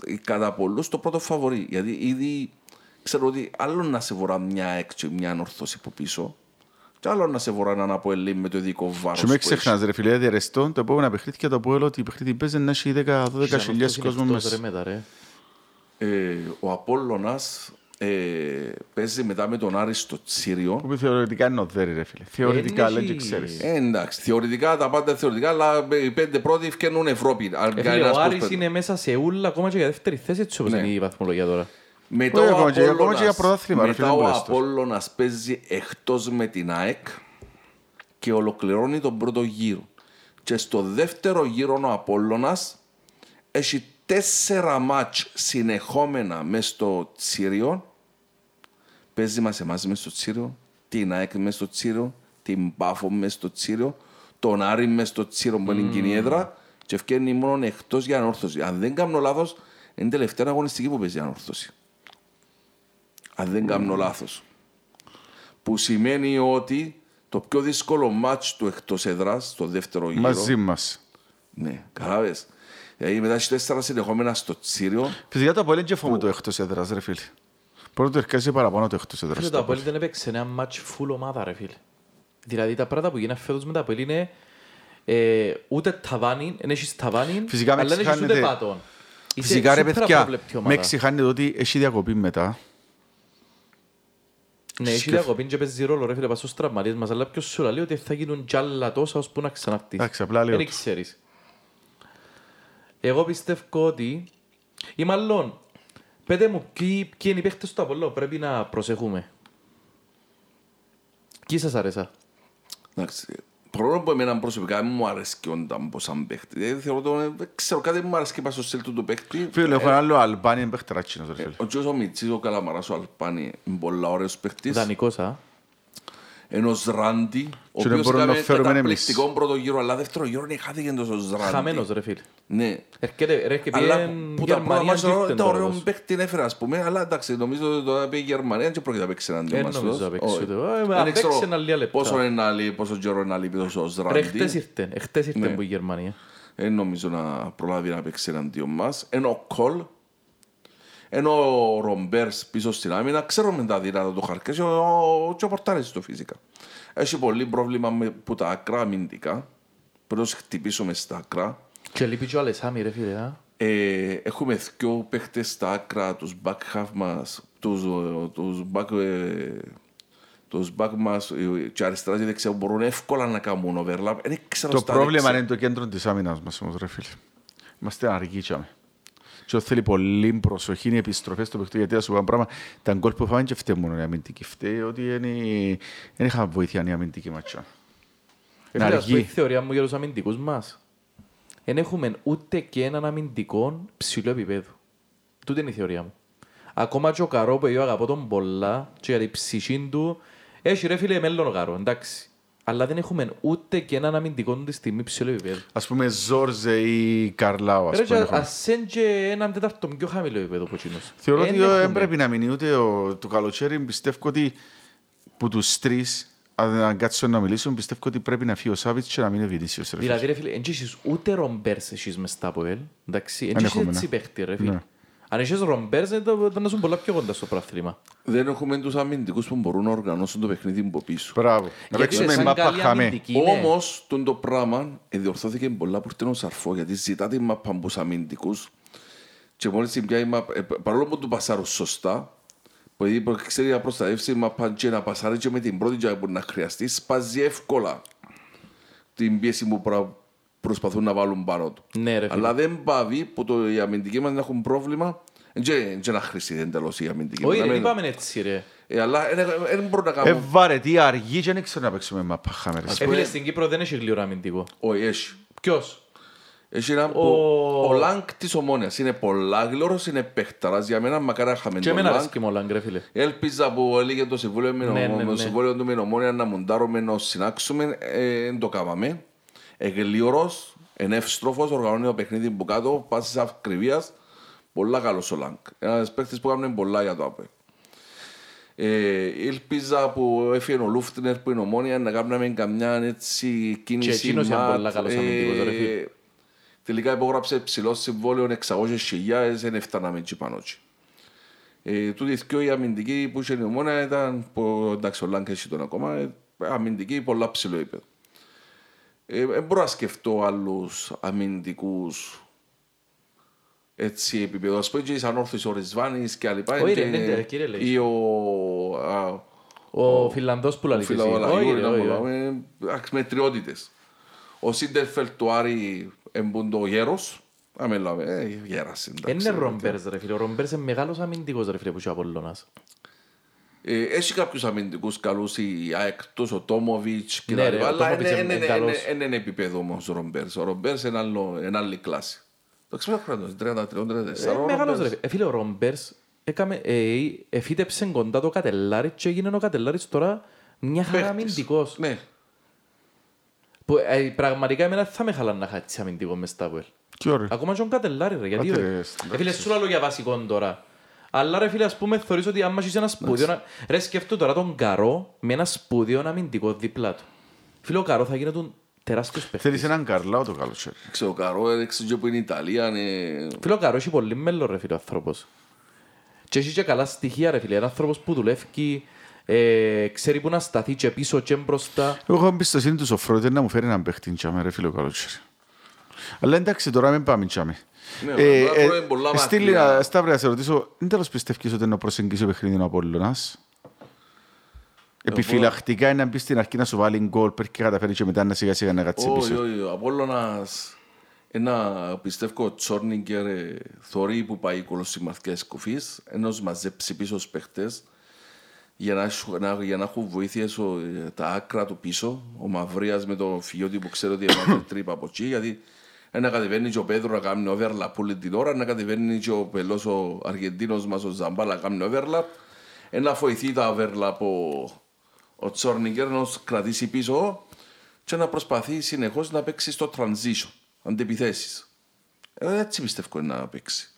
ε, κατά πολλούς το πρώτο φαβορή. Γιατί ήδη ξέρω ότι άλλο να σε βορρά μια έξω μια ορθώση από πίσω και άλλο να σε βορρά έναν Αποέλ με το ειδικό βάρος Και με που έχεις. ξεχνάς ρε φίλε, διαρεστώ το επόμενο παιχνίδι και το πω ότι η παιχνίδι παίζει να έχει 10-12 χιλιάδες κόσμος Ρε μέσα. μετά, ρε. Ε, ο Απόλλωνας ε, παίζει μετά με τον Άρη στο Τσίριο. Που θεωρητικά είναι ο Δέρη ρε φίλε. Θεωρητικά έχει- λέει και ξέρεις. Ε, εντάξει, θεωρητικά τα πάντα θεωρητικά, αλλά οι πέντε πρώτοι ευκαινούν Ευρώπη. Αν Ε, φίλε, κανένας Ο πως Άρης παίρνει. είναι μέσα σε ούλα ακόμα και για δεύτερη θέση έτσι όπως Ναι. είναι η βαθμολογία τώρα. Μετά Όχι, ο ακόμα και- ακόμα και για Απόλλωνας- πρωτάθλημα, ρε φίλε, μετά δεν ο μπορείς τώρα. Απόλλωνας παίζει εκτός με την ΑΕΚ και ολοκληρώνει τον πρώτο γύρο. Και στο δεύτερο γύρο ο Απόλλωνας έχει τέσσερα μάτς συνεχόμενα μες στο Τσίριο. Παίζει μας εμάς μες στο Τσίριο, την ΑΕΚ μες στο Τσίριο, την Πάφο μες στο Τσίριο, τον Άρη μες στο Τσίριο που είναι η κοινή έδρα και ευκαιρνεί μόνο εκτός για ανόρθωση. Αν δεν κάνω λάθος, είναι η τελευταία αγωνιστική που παίζει ανόρθωση. Αν δεν κάνω λάθος. Που σημαίνει ότι το πιο δύσκολο μάτς του εκτός έδρας, στο δεύτερο γύρο. Μαζί μας. Ναι, κατάλαβες. Δηλαδή μετά έχεις τέσσερα συνεχόμενα στο Τσίριο. Φυσικά το Αποέλ και φοβούμαι το εκτός έδρας ρε φίλε. Πρώτο ερχέσαι παραπάνω το εκτός έδρας. Φίλε, το Αποέλ δεν έπαιξε ένα μάτς full ομάδα ρε φίλε. Δηλαδή τα πράγματα που γίνανε φέτος με το Αποέλ είναι ε, ούτε ταβάνι, δεν έχεις ταβάνι, Φυσικά με αλλά δεν έχεις ούτε ξεχάνετε- πάτον. Είσαι Φυσικά ρε σούπερα παιδιά, απρόβλεπτη ομάδα. με ξεχάνετε ότι έχει διακοπή μετά. Ναι, έχει σκεφ- διακοπή και παίζει ρόλο ρε φίλε, πας στους τραυματίες μας, αλλά ποιος σου λέει ότι θα γίνουν κι άλλα τόσα ώσπου να ξαναρτήσεις. Εντάξει, απλά λέω Δεν το. ξέρεις. Εγώ πιστεύω ότι, ή μάλλον, πέτε μου ποιοι, ποιοι είναι οι παίχτες του Απόλλω, πρέπει να προσεχούμε. Ποιοι σας αρέσα. Εντάξει, παρόλο που εμένα προσωπικά δεν μου αρέσει και όταν πως σαν παίχτη. Δηλαδή θεωρώ το, δεν ξέρω κάτι που μου αρέσει και πάει στο στυλ του του παίχτη. Φίλε, έχω ένα άλλο Αλμπάνι παιχτεράτσινος ρε φίλε. Ο Τζος ο Μιτσής, ο Καλαμαράς, ο Αλπάνη, είναι πολλά ωραίος παίχτης. Δανεικός, α. Ενός Ράντι, ο Και δεν οποίος μπορούμε να έκαμε φέρουμε καταπληκτικό πρώτο γύρο, αλλά δεύτερο γύρο είναι χάθηκε τόσο Ράντι. Χαμένος ρε φίλε. Ναι. Έρχεται, ρε, και Αλλά πήγαινε που τα πρώτα Γερμανία μάτια και ήταν ήρθε ωραίο τώρα. παίχτη έφερε ας πούμε, αλλά εντάξει νομίζω ότι τώρα πήγε η Γερμανία και πρόκειται να παίξει εναντίον Δεν μας. νομίζω τόσο. να παίξει Όχι. ούτε. Ε, Δεν μα παίξει ξέρω ένα λίγα λεπτά. Πόσο, είναι να λείπει, πόσο καιρό είναι να λείπει τόσο ο Ρε, χτες Ράντι. ήρθε, χτες ήρθε Ναι. που η Γερμανία. Δεν νομίζω να προλάβει να παίξει εναντίον μας. Ενώ ο Κολ, ενώ ο Ρομπέρς πίσω στην άμυνα, ξέρουμε τα δυνατά του χαρκές και ο, και ο Πορτάρης του φυσικά. Έχει πολύ πρόβλημα με, που τα άκρα αμυντικά. Πρέπει να τους χτυπήσουμε στα άκρα. Και λείπει και ο Αλεσάμι ρε φίλε, α. Ε, έχουμε δυο παίχτες στα άκρα, τους back half μας, τους, ε, τους back, ε, τους back μας ε, και αριστεράς και δεξιάς που μπορούν εύκολα να κάνουν overlap. Δεν ξέρω Το στα πρόβλημα δεξιά. είναι το κέντρο της άμυνας μας όμως ρε φίλε. Είμαστε αργοί τσάμε. Και ό, θέλει πολύ προσοχή είναι οι επιστροφές στο παιχνίδι, γιατί θα σου πω ένα πράγμα, τα γκολ που φάμε και φταίει μόνο η αμυντική. Φταίει ότι δεν- δεν είχα βοήθεια η αμυντική ματσά. Είναι Φίλε, ας πω η αργή. θεωρία μου για τους αμυντικούς μας. Δεν έχουμε ούτε και έναν αμυντικό ψηλό επίπεδο. Τούτη είναι η θεωρία μου. Ακόμα και ο Καρό που εγώ αγαπώ τον πολλά και για την ψυχή του, έχει ρε φίλε μέλλον ο Καρό, εντάξει. Αλλά δεν έχουμε ούτε και έναν αμυντικό τη στιγμή ψηλό επίπεδο. Ας πούμε Ζόρζε ή Καρλάου, ας Ρε, και πούμε. έχουμε. ας είναι και έναν τέταρτο πιο χαμηλό επίπεδο από εκείνος. Θεωρώ Εν ότι δεν έχουμε. πρέπει να μείνει ούτε ο, το καλοκαίρι. Πιστεύω ότι που τους τρεις, αν κάτσω να μιλήσουν, πιστεύω ότι πρέπει να φύγει ο Σάβιτς και να μείνει ο Βινίσιος. ρε φίλε. Δηλαδή ρε φίλε, εν έχεις ούτε ρομπέρς έχεις μες στα ΑΠΟΕΛ, εντάξει, εν Δεν έχεις έχουμε, έτσι ναι. παίχτη ρε φίλε. Ναι. Αν έχεις ρομπέρς, θα θα να σου πολλά πιο κοντά στο πράθλημα. Δεν έχουμε τους αμυντικούς που μπορούν να οργανώσουν το παιχνίδι από πίσω. Μπράβο. Να Γιατί παίξουμε σαν μάπα καλή χαμέ. αμυντική είναι- Όμως, τον το πράγμα ε, διορθώθηκε πολλά που ήρθε ο Σαρφό, γιατί ζητά τη μάπα από τους αμυντικούς και μόλις την πιάει η μάπα, ε, παρόλο που του πασάρουν σωστά, που επειδή προ- ξέρει να προστατεύσει η μάπα και να πασάρει και με την πρώτη και που να χρειαστεί, σπάζει εύκολα την πίεση που πρα- προσπαθούν να βάλουν πάνω του. Ναι, ρε φίλε. Αλλά δεν πάβει που το, οι αμυντικοί μας να έχουν πρόβλημα και, και να χρηστεί εντελώς οι αμυντικοί. Όχι, Να δεν μην- είπαμε έτσι ρε. Ε, αλλά δεν μπορούν να Ε, κάνουν... βαρετή, αργή και δεν ξέρω να παίξουμε μάπα χαμέ. ρε. Ε, φίλε, στην Κύπρο δεν έχει γλύωρο αμυντικό. Όχι, έχει. Ποιος; Έχει έναν Ο- που- Ο Λάγκ της Ομόνοιας είναι πολλά γλήορος, είναι παίχταρας για μένα, μακάρι να είχαμε Και τον εμένα Λάγκ. αρέσκει μου ο Λάγκ, ρε φίλε. Έλπιζα που έλεγε το συμβούλιο με Ναι, ναι, το ναι. συμβούλιο του με την Ομόνοια να μοντάρουμε, να συνάξουμε, ε, δεν το κάναμε. Εν γλήορος, εν εύστροφος, οργανώνει το παιχνίδι που κάτω, πάσης ακριβίας, πολλά καλός ο Λάγκ. Ένας παίχτης που έκανε πολλά για το ΑΠΟΕΛ. Ε, ήλπιζα που έφυγε ο Λούφτινερ που είναι Ομόνοια να κάνουμε καμιά έτσι κίνηση Και εκείνος είναι ματ, πολλά καλός αμυντικός, ρε φίλε. ε, Τελικά υπόγραψε ψηλό συμβόλαιο 600.000, δεν έφταναμε εκεί πάνω. εκεί. Ε, τούτοι οι δυο οι αμυντικοί που είχε η ομόνια ήταν, που, εντάξει ο Λάγκ έχει τον ακόμα, ε, αμυντικοί πολλά ψηλό επίπεδο. Ε, δεν μπορώ να σκεφτώ άλλους αμυντικούς έτσι επίπεδο. Ας πούμε και η Ανόρθωση ο Ρισβάνης και άλλοι πάει. Όχι, και- ρε, ναι, ναι, κύριε λέει. Ή ο... α, Ο Φιλανδός που ο λαλείς εσύ. Φιλαολαγίου, Όχι, ρε, να όχι, πω, όχι. ε, εντάξει, μετριότητες. Ο Σίντερφελ του Άρη εμπούντο ο γέρος. Άμε λάβε, ε, γέρας. εντάξει, Είναι ε, Ρομπέρς ρε φίλε. Ο Ρομπέρς είναι μεγάλος αμυντικός ρε φίλε που είχε ο Απολλώνας. Ε, έχει κάποιους αμυντικούς καλούς, η ΑΕΚ, εκτός ο Τόμοβιτς και Ναι, τα ρε, λοιπά, ο αλλά Τόμοβιτς είναι- είναι είναι- καλός. είναι- είναι επίπεδο όμως ο Ρομπέρς. Ο Ρομπέρς είναι άλλο- είναι άλλη κλάση. Το ξέρω χρόνο, 33-34. Ε, ο Μεγάλος ρε Ρομπέρς. φίλε. Ε, φίλε ο Ρομπέρς έκαμε, ε, εφύτεψε κοντά το Κατελάρη και έγινε ο Κατελάρης τώρα μια χαρά Παίχτης. αμυντικός. Ναι. Που, ε, πραγματικά εμένα θα με χαλά να είχα έτσι αμυντικό μες στα Αποέλ. Τι ωραία. Ακόμα και ο Κατελάρη ρε. Γιατί Άτε, ρε. ρε, Ε, εντάξει. φίλε σου λέω για βασικό τώρα. Αλλά ρε φίλε ας πούμε θεωρείς ότι άμα έχεις ένα σπουδαίο... να- Ρε σκέφτομαι τώρα τον Καρό με ένα σπουδαίο αμυντικό δίπλα του. Φίλε ο Καρό θα γίνει τον τεράστιος παίχτης. Θέλεις έναν καρλάο το καλοκαίρι. Ξέρω, ο Καρό έδειξε και που είναι η Ιταλία. είναι- Φίλε ο Καρό έχει πολύ μέλλον ρε φίλε ο άνθρωπος. Και έχει και καλά στοιχεία ρε φίλε. Είναι άνθρωπος που δουλεύει, ε, ξέρει που να σταθεί και πίσω και μπροστά. Εγώ έχω εμπιστοσύνη του Σοφρότη να μου φέρει έναν παίχτη τσάμε, ρε φίλο καλοκαίρι. Αλλά εντάξει, τώρα μην πάμε τσάμε. Ναι, Ε, τώρα ε, είναι πολλά Στείλει μακριά. να Σταύρε, να σε ρωτήσω, είναι τέλος πιστεύεις ότι να προσεγγίσει ο παιχνίδι ο Απόλλωνας; Επιφυλακτικά είναι να μπεις στην αρχή να σου βάλει γκολ, πρέπει και καταφέρει και μετά να σιγά σιγά να κάτσεις Όχι, πίσω. όχι, ο Απόλλωνας ένα πιστεύω ο Τσόρνιγκερ ε, θωρεί που πάει κολοσσιμαθικές κουφής ενώ μαζέψει πίσω τους παίχτες για να, σου- να, για να έχουν βοήθειες ο, ε, τα άκρα του πίσω ο Μαυρίας με το Φιώτη που ξέρω ότι έμαθε τρύπα από εκεί γιατί να κατεβαίνει και ο Πέδρο να κάνει overlap όλη την ώρα να κατεβαίνει και ο Πελός ο Αργεντίνος μας ο Ζαμπά να κάνει overlap να βοηθεί τα overlap ο, ο Τσόρνιγκερ να τους κρατήσει πίσω και να προσπαθεί συνεχώς να παίξει στο transition, αντεπιθέσεις. Ε, έτσι πιστεύω είναι να παίξει.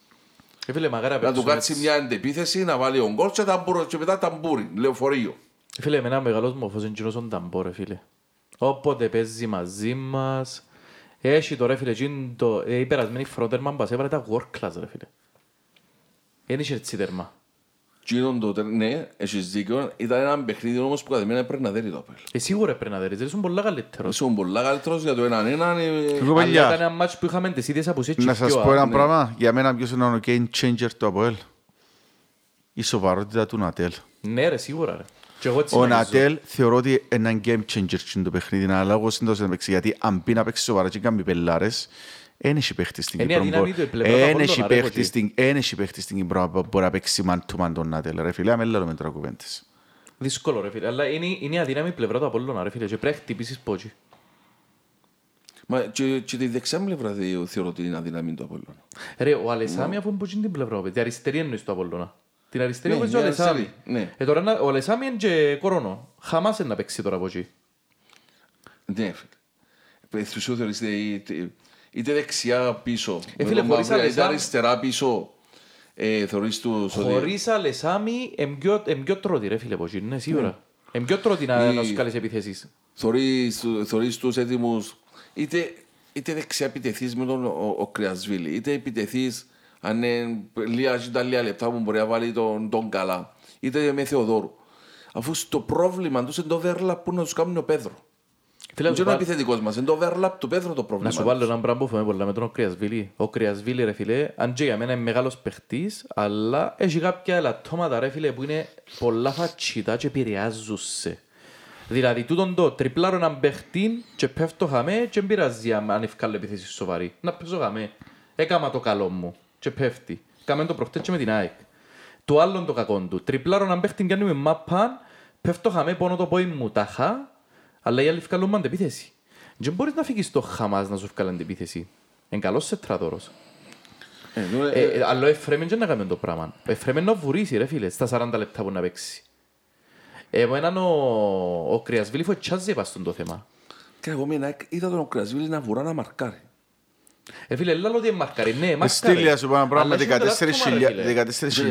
Ε, φίλε μαγάρα Να του παίξουν κάτσει έτσι. μια αντεπίθεση, να βάλει ο γκολ και, ταμπούρο, και μετά ταμπούρι, λεωφορείο. Ε, Φίλε, εμένα μεγάλος μορφός είναι κοινός ο Νταμπό, ρε φίλε. Όποτε παίζει μαζί μας, έχει το ρε φίλε, εκείνο το ε, η περασμένη φρόντερμαν μας έβαλε τα work class, ρε φίλε. Δεν είχε έτσι τέρμα. Τι είναι το τε- ναι, έχεις δίκιο. Ήταν ένα παιχνίδι όμως που κατά μένα πρέπει να δέρει το απέλ. Ε, σίγουρα πρέπει να δέρεις, ήσουν πολλά καλύτερος. Ήσουν πολλά καλύτερος για το έναν έναν. ε, Εγώ, Αλλά ήταν παιδιά, ένα μάτσο που είχαμε τις ίδιες απουσίες και να οι σας δυο, πω α. ένα ναι. πράγμα. Για μένα ποιος είναι ο game changer του Αποέλ. Η σοβαρότητα του Νατέλ. Ναι ρε, σίγουρα ρε. Και εγώ έτσι Ο νομίζω. Νατέλ θεωρώ ότι είναι ένα game changer στην το παιχνίδι, αλλά εγώ σύντομα να παίξει, γιατί αν πει να παίξει σοβαρά και κάνει πελάρες, δεν έχει παίχτη στην Είναι η Κύπρο. αδύναμη του, η πλευρά του Δεν Απόλλωνα, έχει ρε, παίχτη Κωτζή. στην- δεν έχει παίχτη στην Κύπρο που μπορεί να παίξει man to man τον Νατέλ. Ρε φίλε, αμέλα με τώρα κουβέντες. Δύσκολο ρε φίλε, αλλά είναι, είναι η αδύναμη πλευρά του Απόλλωνα ρε φίλε και πρέπει να χτυπήσεις πότσι. Μα και, και τη δεξιά μου πλευρά δε- θεωρώ ότι είναι αδύναμη του Απόλλωνα. Ρε, ο Αλεσάμι αφού είναι που είναι την πλευρά, παιδί. Την αριστερή εννοείς του Απόλλωνα. Την αριστερή Ναι, όπως ο μια Αλεσάμι. αριστερή, ναι. Ε, τώρα να- ο Αλεσάμι είναι και κορώνο. Χαμάς είναι να παίξει τώρα από εκεί. Ναι, φίλε. Ε, Στους θεωρείς είτε, είτε, είτε δεξιά πίσω, Ε, με φίλε, τον χωρίς Μαυρία, είτε Αλεσάμ- αριστερά πίσω, ε, θεωρείς τους ότι... Χωρίς Αλεσάμι, είναι πιο- είναι πιο τρώτη ρε φίλε από εκεί, ναι, σίγουρα. Είναι πιο τρώτη να, Η- να σου κάνεις επιθέσεις. Θωρείς, του- θωρείς τους έτοιμους είτε, είτε δεξιά επιτεθείς με τον ο, ο Κρυασβίλη, είτε επιτεθείς αν είναι λίγα και τα λίγα λεπτά που μπορεί να βάλει τον, τον καλά, είτε με Θεοδόρου. Αφού στο πρόβλημα τους είναι το overlap που να τους κάνουν ο Πέδρο. Φίλε, να Δεν σου είναι ο βάλω- επιθετικός μας, είναι το overlap του Πέδρου το Να πρόβλημα. σου βάλω έναν πράγμα που φοβάμαι πολλά με τον Κρυασβίλη. Ο Κρυασβίλη ρε φίλε, αν και για μένα είναι μεγάλος παιχτής, αλλά έχει κάποια ελαττώματα ρε φίλε που είναι πολλά φατσίτα και επηρεάζουν σε. Δηλαδή, τούτον το τριπλάρω έναν παιχτή και πέφτω χαμέ και δεν πειράζει αν αν ευκάλλω επιθέση σοβαρή. Να παίζω χαμέ. Έκαμα το καλό μου και πέφτει. Κάμε το προχτές και με την ΑΕΚ. Το άλλο το κακό του. Τριπλάρω έναν παίχτη κάνει με μάπαν, πέφτω χαμέ πόνο το πόη μου τάχα, αλλά οι άλλοι ευκάλλουν με αντεπίθεση. Δεν μπορείς να φύγεις στο χαμάς να σου βγάλει αντεπίθεση. Είναι καλός σε τράτορος. Ε, ενώ, ε, Ε, ε, αλλά ο Εφρέμεν δεν να κάνει το πράγμα. Ο Εφρέμεν να βουρήσει ρε φίλε, στα 40 λεπτά που να παίξει. Εμέναν ο, ο Κρυασβίλης φοτσάζει επά στον το θέμα. Και εγώ μήνα είδα τον Κρυασβίλη να βουρά να μαρκάρει. Ε, φίλε, λάλο ότι είναι μαρκάρι. Ναι, Με μαρκάρι. στήλια σου πάνω πράγμα Αλλά έχει το δάσκωμα, ρε, φίλε.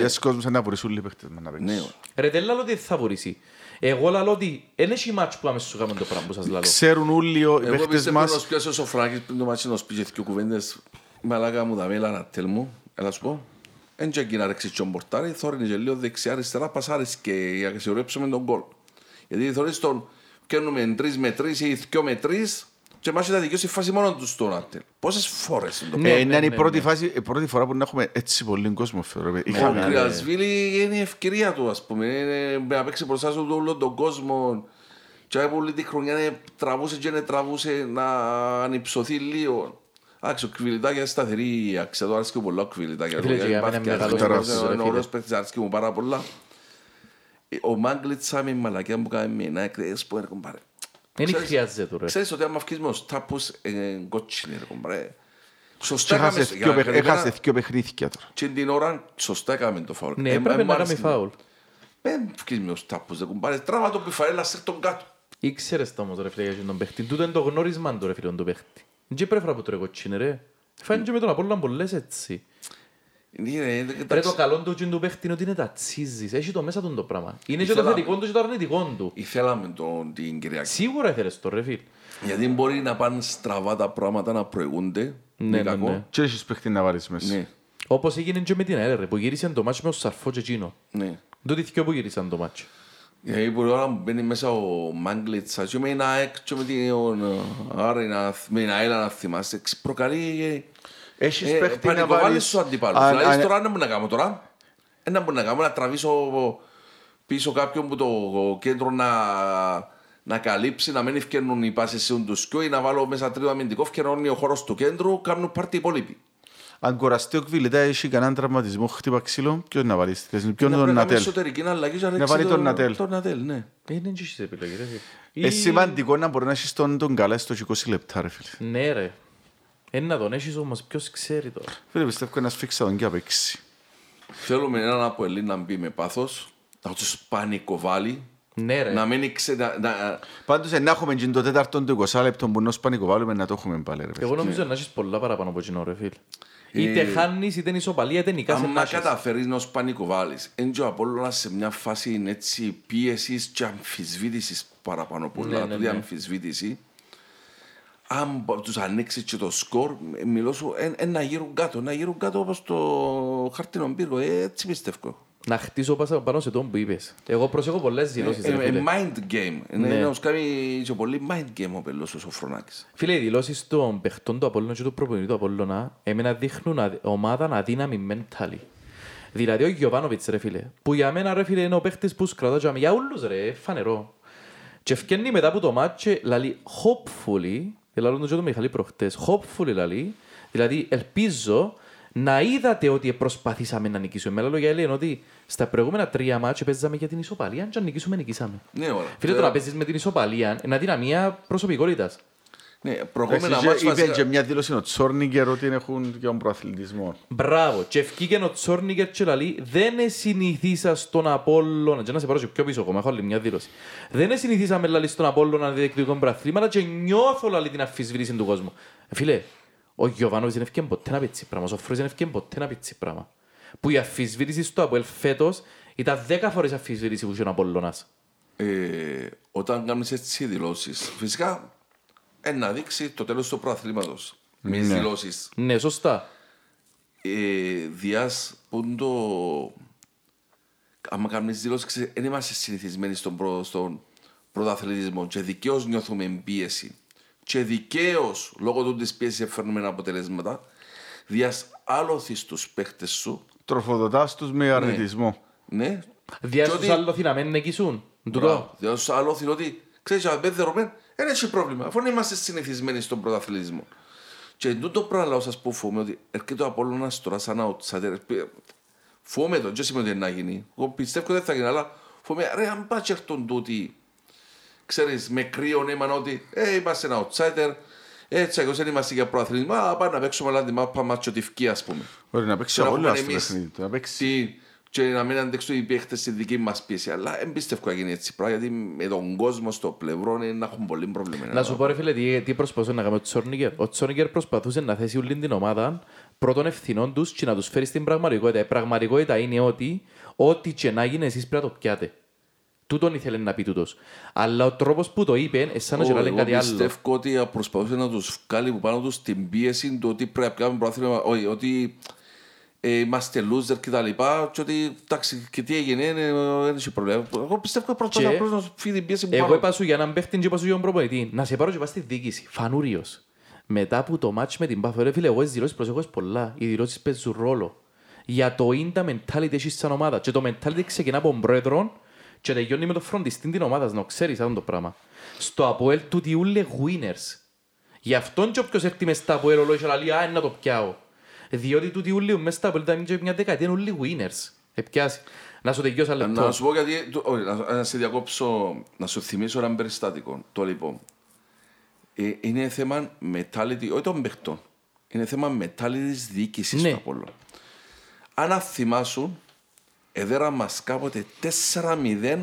14.000 κόσμους να βουρήσουν λίγο παίχτες με να Ναι, παίξουν. Ρε, δεν λάλο ότι θα βουρήσει. Εγώ λάλο ότι δεν έχει μάτς που άμεσα σου κάνουμε το πράγμα που σας λάλο. Ξέρουν όλοι οι Εγώ παίχτες πιστεύω μας να σου πιάσει ο Σοφράκης πριν το μάτσι να σου πει και δύο κουβέντες. Μαλάκα μου δαμε, έλα να τέλ μου. Έλα σου πω. Εν και εκεί να ρίξεις τον πορτάρι, θόρυνε και λίγο δεξιά-αριστερά, πασάρεις και για να σιγουρέψουμε τον γκολ. Γιατί θωρείς τον κάνουμε τρεις με τρεις ή δυο με τρεις και μας θα δικαιώσει η φάση μόνο τους στον Άτελ. Πόσες φορές είναι το Ναι, Ε, ναι, είναι η ναι, πρώτη ναι. φάση, η πρώτη φορά που να έχουμε έτσι πολύ κόσμο. θεωρώ. Ο Είχαμε, Κρυασβίλη είναι η ευκαιρία του, ας πούμε. Είναι να παίξει μπροστά σου όλο τον κόσμο. Και από όλη τη χρονιά είναι τραβούσε και είναι τραβούσε να ανυψωθεί λίγο. Εντάξει, ο Κβιλιτάκιας είναι σταθερή αξία, το άρεσκε μου πολλά ο Κβιλιτάκιας. Φίλε, και για μένα είναι μεγάλος παίκτης, ρε, Είναι φίλε. ωραίος παίκτης, άρεσκε μου πάρα πολλά. Ε, Ο Μάγκλητσα με η μαλακιά που κάνει με ένα εκδέσεις που έρχομαι πάρε. Δεν Ξέρεις- χρειάζεται του, ρε. Ξέρεις ότι άμα αυκείς με ο Στάπος είναι κότσινη ρε κομπρέ. Σωστά Και έκαμε- έχασες για δυο να- παιχ- για να- έχασες δυο παιχνίδια τώρα. και την ώρα σωστά έκαμε το φάουλ. Ναι, Ε, έπρεπε ε, μ' να άρεσε κάνει μου. φάουλ. Δεν βγεις με ο Στάπος, δεν κουμπάρε. Τράβα τον πιφαρέλα, σέρ τον κάτω. Ήξερες το όμως ρε φίλε για τον παίχτη. Τούτο είναι το γνώρισμα του ρε φίλε τον παίχτη. Δεν πρέπει που τρέχω τσίνε ρε. Φάνηκε με τον Απόλλωνα πολλές έτσι. Είναι, ε, Ρε εντάξει, το καλό του τσιν του παίχτη είναι ότι είναι τα τσίζεις. Έχει το μέσα του το πράγμα. Είναι και το Ήθελα- θετικό του και το αρνητικό του. Ήθελαμε τον την Κυριακή. Σίγουρα ήθελες το ρε φίλε. Γιατί μπορεί να πάνε στραβά τα πράγματα να προηγούνται. Ναι, με ναι, κακό. ναι. Και έχεις παίχτη να βάλεις μέσα. Ναι, Όπως έγινε και με την ΑΕΛ ρε που γύρισε το μάτσο με ο Σαρφό και εκείνο. ναι. Τότε δυο που γύρισαν το μάτσο. Γιατί μπορεί ώρα που μπαίνει μέσα ο Μάγκλητσα και με ένα ΑΕΚ και με την Άρη να- με την ΑΕΛ να θυμάσαι, ξ- προκαλεί ε, Έχεις ε, παίχτη να πανικοβάλλεις βάλεις... σου αντιπάλους. Αν- Δηλαδή αν- τώρα δεν μπορεί να κάνω τώρα. Δεν μπορεί να κάνω να τραβήσω πίσω κάποιον που το κέντρο να, να καλύψει, να μην ευκαιρνούν οι πάσεις σε τους σκιό ή να βάλω μέσα τρίτο αμυντικό, ευκαιρνώνει ο χώρος του κέντρου, κάνουν πάρτι οι υπόλοιποι. Αν κοραστεί ο Κβιλιτά, έχει κανέναν τραυματισμό, χτύπα ξύλο, ποιος να βάλεις; Θες, Ποιον Να είναι τον πρέπει να Νατέλ; εσωτερική αλλαγή και να ρίξει βάλει τον Νατέλ. Τον Νατέλ, ναι. Ε, δεν έχεις επιλογή ρε φίλε. Είναι Ή- σημαντικό να μπορεί να έχεις τον, τον καλά στο 20 λεπτά, ρε φίλε. Ναι ρε. Ε, να τον έχεις όμως ποιος ξέρει τώρα. Φίλε, πιστεύω να σφίξα τον και απέξει. Θέλουμε έναν από Ελλήν να μπει με πάθος, να τους πανικοβάλει, Ναι ρε. να μην ήξε... Να, να, Πάντως, ε, να έχουμε και το τέταρτο του 20 λεπτό που νος πανικοβάλλουμε να το έχουμε πάλι, ρε φίλε. Εγώ νομίζω να έχεις πολλά παραπάνω από εκείνο ρε φίλε. Είτε χάνεις, είτε είναι ισοπαλία, είτε νικάς Αν να να έχεις. καταφέρεις να πανικοβάλεις, είναι και ο Απόλλωνας σε μια φάση έτσι πίεσης και αμφισβήτησης παραπάνω πολλά, Ναι, ναι, τούτη ναι. αμφισβήτηση. Αν μπο- τους ανοίξεις και το σκορ, ε, μιλώ σου, ε, ε, να γύρουν κάτω, να γύρουν κάτω όπως το χαρτινό πύργο, ε, έτσι πιστεύω. Να χτίσω πάσα πάνω σε τον που είπες. Εγώ προσέχω πολλές δηλώσεις Ε, ρε ε, φίλε. mind game. Είναι Ναι. να τους κάνει και πολύ mind game ο πελός ο Σοφρονάκης. Φίλε, οι δηλώσεις των παιχτών του Απόλλωνα και του προπονητή του Απόλλωνα εμένα δείχνουν αδ- ομάδα αδύναμη mentally. Δηλαδή ο Γιωβάνοβιτς ρε φίλε, που για μένα ρε φίλε είναι ο παίχτης που σκρατώ και για όλους ρε, φανερό. Και ευκαινεί μετά από το μάτσε, λαλεί hopefully, δηλαδή το και το Μιχαλή προχτές, hopefully λαλεί, δηλαδή ελπίζω να είδατε ότι προσπαθήσαμε να νικήσουμε. Με άλλα λόγια λένε ότι στα προηγούμενα τρία μάτια παίζαμε για την ισοπαλία, και αν νικήσουμε νικήσαμε. Ναι, ωραία. Φίλε, το να παίζεις με την ισοπαλία είναι αδυναμία προσωπικότητας. Ναι, προηγούμενα Εντάξει, μάτς και Είπε βασικά- και μια δήλωση ο Τσόρνιγκερ ότι έχουν και τον προαθλητισμό. Μπράβο. Και ευκήκε ο Τσόρνικερ και λαλεί, δεν συνηθίσα στον Απόλλωνα. Και να σε πάρω και πιο πίσω ακόμα, έχω άλλη μια δήλωση. Δεν συνηθίσαμε λαλεί στον Απόλλωνα να διεκδικούν πρωταθλήματα και νιώθω λαλεί την αφισβήτηση του κόσμου. Ε, φίλε, ο Γιωβάνοβιτς δεν ευκαιρία ποτέ να πει έτσι πράγμα. Ο Σοφρός δεν ευκαιρία ποτέ να πει έτσι πράγμα. Που η αφισβήτηση στο Αποέλ φέτος ήταν 10 φορές αφισβήτηση που είχε ο Απόλλωνας. ε, όταν κάνεις έτσι δηλώσεις, φυσικά ε, να δείξει το τέλος του προαθλήματος. Με τις Ναι. δηλώσεις. Ναι, σωστά. Ε, διάς που είναι το... Άμα κάνεις δηλώσεις, ξέρεις, δεν είμαστε συνηθισμένοι στον, προ, στον πρωταθλητισμό και δικαίως νιώθουμε πίεση. Και δικαίως, λόγω του της πίεσης, φέρνουμε αποτελέσματα. Διάς άλοθεις τους παίχτες σου, Τροφοδοτάς τους με αρνητισμό. ναι, Διά Και στους ότι- άλλοι να μην νικήσουν. Τούτο. Μπράβο. Δηλαδή, στο άλλο θέλω ότι ξέρεις, αν δεν δερούμε, δεν έχει πρόβλημα. Αφού δεν είμαστε συνηθισμένοι στον πρωταθλητισμό. Και τούτο πράγμα λαός σας που φοβούμαι ότι έρχεται ο Απόλλωνας τώρα σαν outsider. π- Φοβούμαι το, δεν σημαίνει ότι είναι να γίνει. Εγώ πιστεύω ότι δεν θα γίνει, αλλά φοβούμαι, ρε, αν πάει και έρθουν τούτοι, ξέρεις, με κρύο νήμα ότι ε, είμαστε ένα outsider, έτσι εγώ δεν είμαστε για πρωταθλητισμό, αλλά πάμε να παίξουμε άλλα τη μάπα μάτσο τη ευκία, ας πούμε. Μπορεί να παίξει Τώρα όλα έχουμε στο εμείς παιχνίδι του. Να παίξει. Τι, και να μην αντέξουν οι παίχτες στη δική μας πίεση. Αλλά δεν πιστεύω να γίνει έτσι πράγμα, γιατί με τον κόσμο στο πλευρό είναι να έχουν πολύ πρόβλημα. Να σου πω ρε φίλε τι, τι προσπαθούσε να κάνει ο Τσόρνικερ. Ο Τσόρνικερ προσπαθούσε να θέσει όλη την ομάδα πρώτων ευθυνών τους και να τους φέρει στην πραγματικότητα. Η πραγματικότητα είναι ότι ό,τι και να γίνει εσείς πρέπει να το πιάτε. Τούτον ήθελε να πει τούτος. Αλλά ο τρόπος που το είπε, εσάν να Εγώ λέει κάτι άλλο. πιστεύω ότι προσπαθούσε να τους βγάλει που πάνω τους την πίεση του ότι πρέπει να πιάμε πρόθυμα, όχι, ότι ε, είμαστε loser και τα λοιπά και ότι εντάξει και τι έγινε, ε, δεν έχει πρόβλημα. Εγώ πιστεύω ότι προσπαθούσε Και απλώς να σου φύγει την πίεση που Εγώ πάνω. είπα σου για έναν παίχτη και είπα σου για τον προπονητή. Να σε πάρω και πας στη διοίκηση. Φανούριος. Μετά από το μάτς με την Πάφο, ρε φίλε, εγώ τις δηλώσεις προσέχω έχεις πολλά. Οι δηλώσεις παίζουν ρόλο. Για το είναι τα mentality έχεις σαν ομάδα. Και το mentality ξεκινά από τον πρόεδρο και τελειώνει με το φροντιστή την ομάδα, να ξέρεις αυτό το πράγμα. Στο Αποέλ του διούλε winners. Γι' αυτόν και όποιος έρθει μες στα Αποέλ ολόγια να λέει «Α, να το πιάω». Διότι του διούλε μες στα Αποέλ ήταν και μια δεκαετία είναι όλοι winners. Επιάσει. Να σου τελειώσω ένα λεπτό. Να σου πω γιατί, το- όχι, να, να σε διακόψω, να σου θυμίσω ένα περιστατικό. Το λοιπόν, ε, είναι θέμα mentality, όχι των παιχτών. Είναι θέμα mentality της διοίκησης Ναι. του Απόλλων. Αν θυμάσουν, εδέρα μας κάποτε 4-0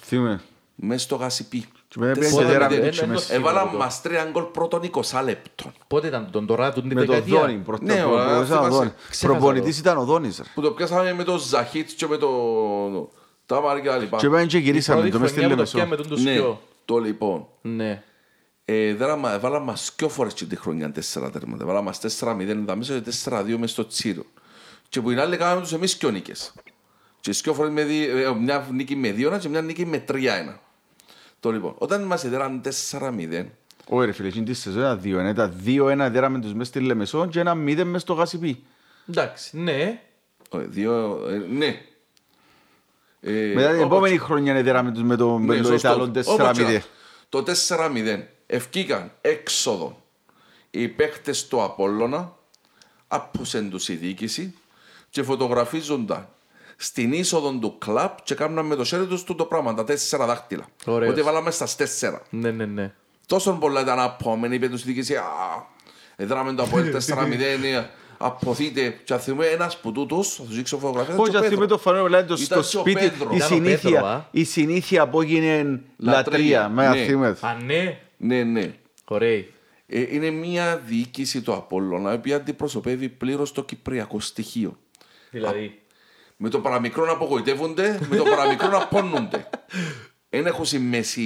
Θυμούμε. μέσα στο γασιπί. Και μετά πήγαινε Πότε και δέρα με- με ε, το ε, Τσιμές. ε, Έβαλαν σίγουρο. μας τρία γκολ πρώτων 20 λεπτών. Πότε ήταν τον τώρα, τον την Με το δεκαετία; Δόνι. πρώτα Ναι, που- ωραία, που ήταν ο θυμάσαι. Δόνης. Ξέχασα Προπονητής ήταν ο Δόνης. ρε. Που το πιάσαμε με το Ζαχίτ και με το Τάμαρ και τα λοιπά. Και πάνε και γυρίσαμε Πρώτη το μες στη χρονιά που το Λεμεσό. πιάμε τον τους Ναι, δυο. το λοιπόν. Ναι. Ε, δέρα- Έβαλαν μας δυο φορές και τη χρονιά τέσσερα τέρματα. Έβαλαν μας 4-0 εδώ μέσα και 4-2 μες στο Τσίρο. Και που είναι άλλοι κάναμε τους εμείς δυο νίκες. Και δυο φορές με δι- ε, μια νίκη με 2-1 και μια νίκη με 3-1. Το λοιπόν, όταν μας έδεραν 4-0, Όχι ρε φίλε, εκείνη τη σεζόν ήταν 2-1. Ήταν 2-1 δέραμε τους μες στη Λεμεσό και ένα 0 μες στο Γασιπί. Εντάξει, ναι. όχι, δύο, ε, ναι. Ε, Μετά την όπως- επόμενη χρονιά δέραμε τους με το με Ναι, το σωστός. Ιταλό Όπως 4-0. και να. Το 4-0 ευκήκαν έξοδο οι παίχτες του Απόλλωνα, άπουσεν τους η διοίκηση και φωτογραφίζονταν στην είσοδο του κλαμπ και κάνουν με το χέρι τους το πράγμα, τα τέσσερα δάχτυλα. Ωραίος. Ότι βάλαμε στα τέσσερα. Ναι, ναι, ναι. Τόσο πολλά ήταν απόμενοι, είπε τους η διοίκηση, «Α, εδράμε το Απόλλη 4-0, ε, αποθείτε. Και θυμούμε ένας που τούτους, θα τους δείξω φωτογραφία, Όχι, ήταν και ο ας θυμούμε το Πέτρο. φανό δηλαδή, το- Ήταν στο και ο σπίτι, Πέτρος. η Ήταν ο Πέτρος, α. συνήθεια, η συνήθεια που έγινε Λατρεία, λατρεία. Με ναι. θυμούμε. Α, ναι. Ναι, ναι. Ωραία. Ε, είναι μια διοίκηση του Απόλλωνα η οποία αντιπροσωπεύει πλήρως το κυπριακό στοιχείο. Δηλαδή. Με το παραμικρό να απογοητεύονται, με το παραμικρό να πόνονται. Δεν έχω στη μέση.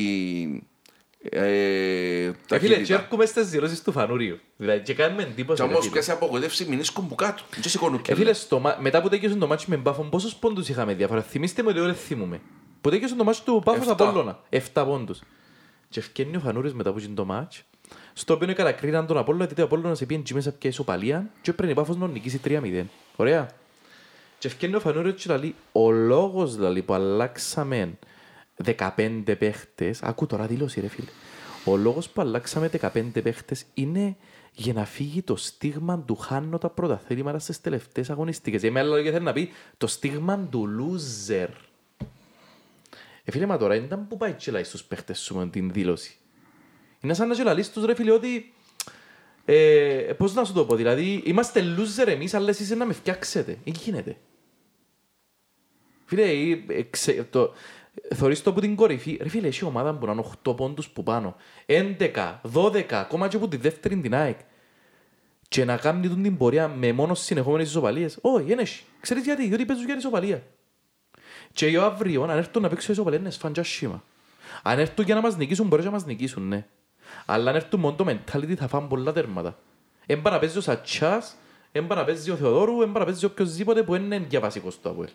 Ε, Ε, φίλε, και ταχύτητα. έρχομαι στις δηλώσεις του Φανούριου. Δηλαδή, και κάνουμε εντύπωση, Και ρε όμως φίλε. πιάσει απογοητεύσει, μην ίσκουν που κάτω. Δεν σηκώνουν Ε, φίλε, στο μα- μετά που τέκειωσαν το μάτσι με Πάφον, πόσους πόντους είχαμε διάφορα; Θυμήστε με ότι δεν θυμούμε. Που τέκειωσαν το μάτσι του Πάφος Εφτά. Απόλλωνα. Εφτά πόντους. Και εφκαίνει ο Φανούρης μετά που γίνει το μάτσι. Στο οποίο κατακρίναν τον Απόλλωνα, γιατί ο Απόλλωνας πήγαινε και μέσα πια ισοπαλία και έπρεπε η Πάφος να νικήσει 3-0. Ωραία. Και εφκαίνει ο Φανούρης και λέει, ο λόγος δηλαδή, που αλλάξαμε 15 παίχτες, ακού τώρα δήλωση ρε φίλε, ο λόγος που αλλάξαμε 15 παίχτες είναι για να φύγει το στίγμα του χάνω τα πρωταθλήματα στις τελευταίες αγωνιστικές. Για με άλλα λόγια θέλει να πει το στίγμα του loser. Ε, φίλε, μα τώρα ήταν που πάει και λέει στους παίχτες σου με την δήλωση. Είναι σαν να και λαλείς τους ρε φίλε ότι ε, πώς να σου το πω, δηλαδή είμαστε loser εμείς αλλά εσείς να με φτιάξετε. Δεν γίνεται. Φίλε, ε, ε, ξε- το, θωρείς το από την κορυφή. Ρε φίλε, έχει ομάδα που να είναι 8 πόντους που πάνω. 11, 12, ακόμα και από τη δεύτερη την ΑΕΚ. Και να κάνει τον την πορεία με μόνος συνεχόμενες ισοπαλίες. Όχι, δεν έχει. Ξέρεις γιατί, διότι παίζουν για ισοπαλία. Και για αύριο, αν έρθουν να παίξουν ισοπαλία, είναι σφαντζά σήμα. Αν έρθουν για να μας νικήσουν, μπορείς να μας νικήσουν, ναι. Αλλά αν έρθουν μόνο το mentality, θα φάνε πολλά τέρματα. Εν πά να παίζει ο Σατσάς, εν πά να παίζει ο Θεοδόρου, εν πά να παίζει οποιοςδήποτε που είναι για βασικός στο Αποέλ.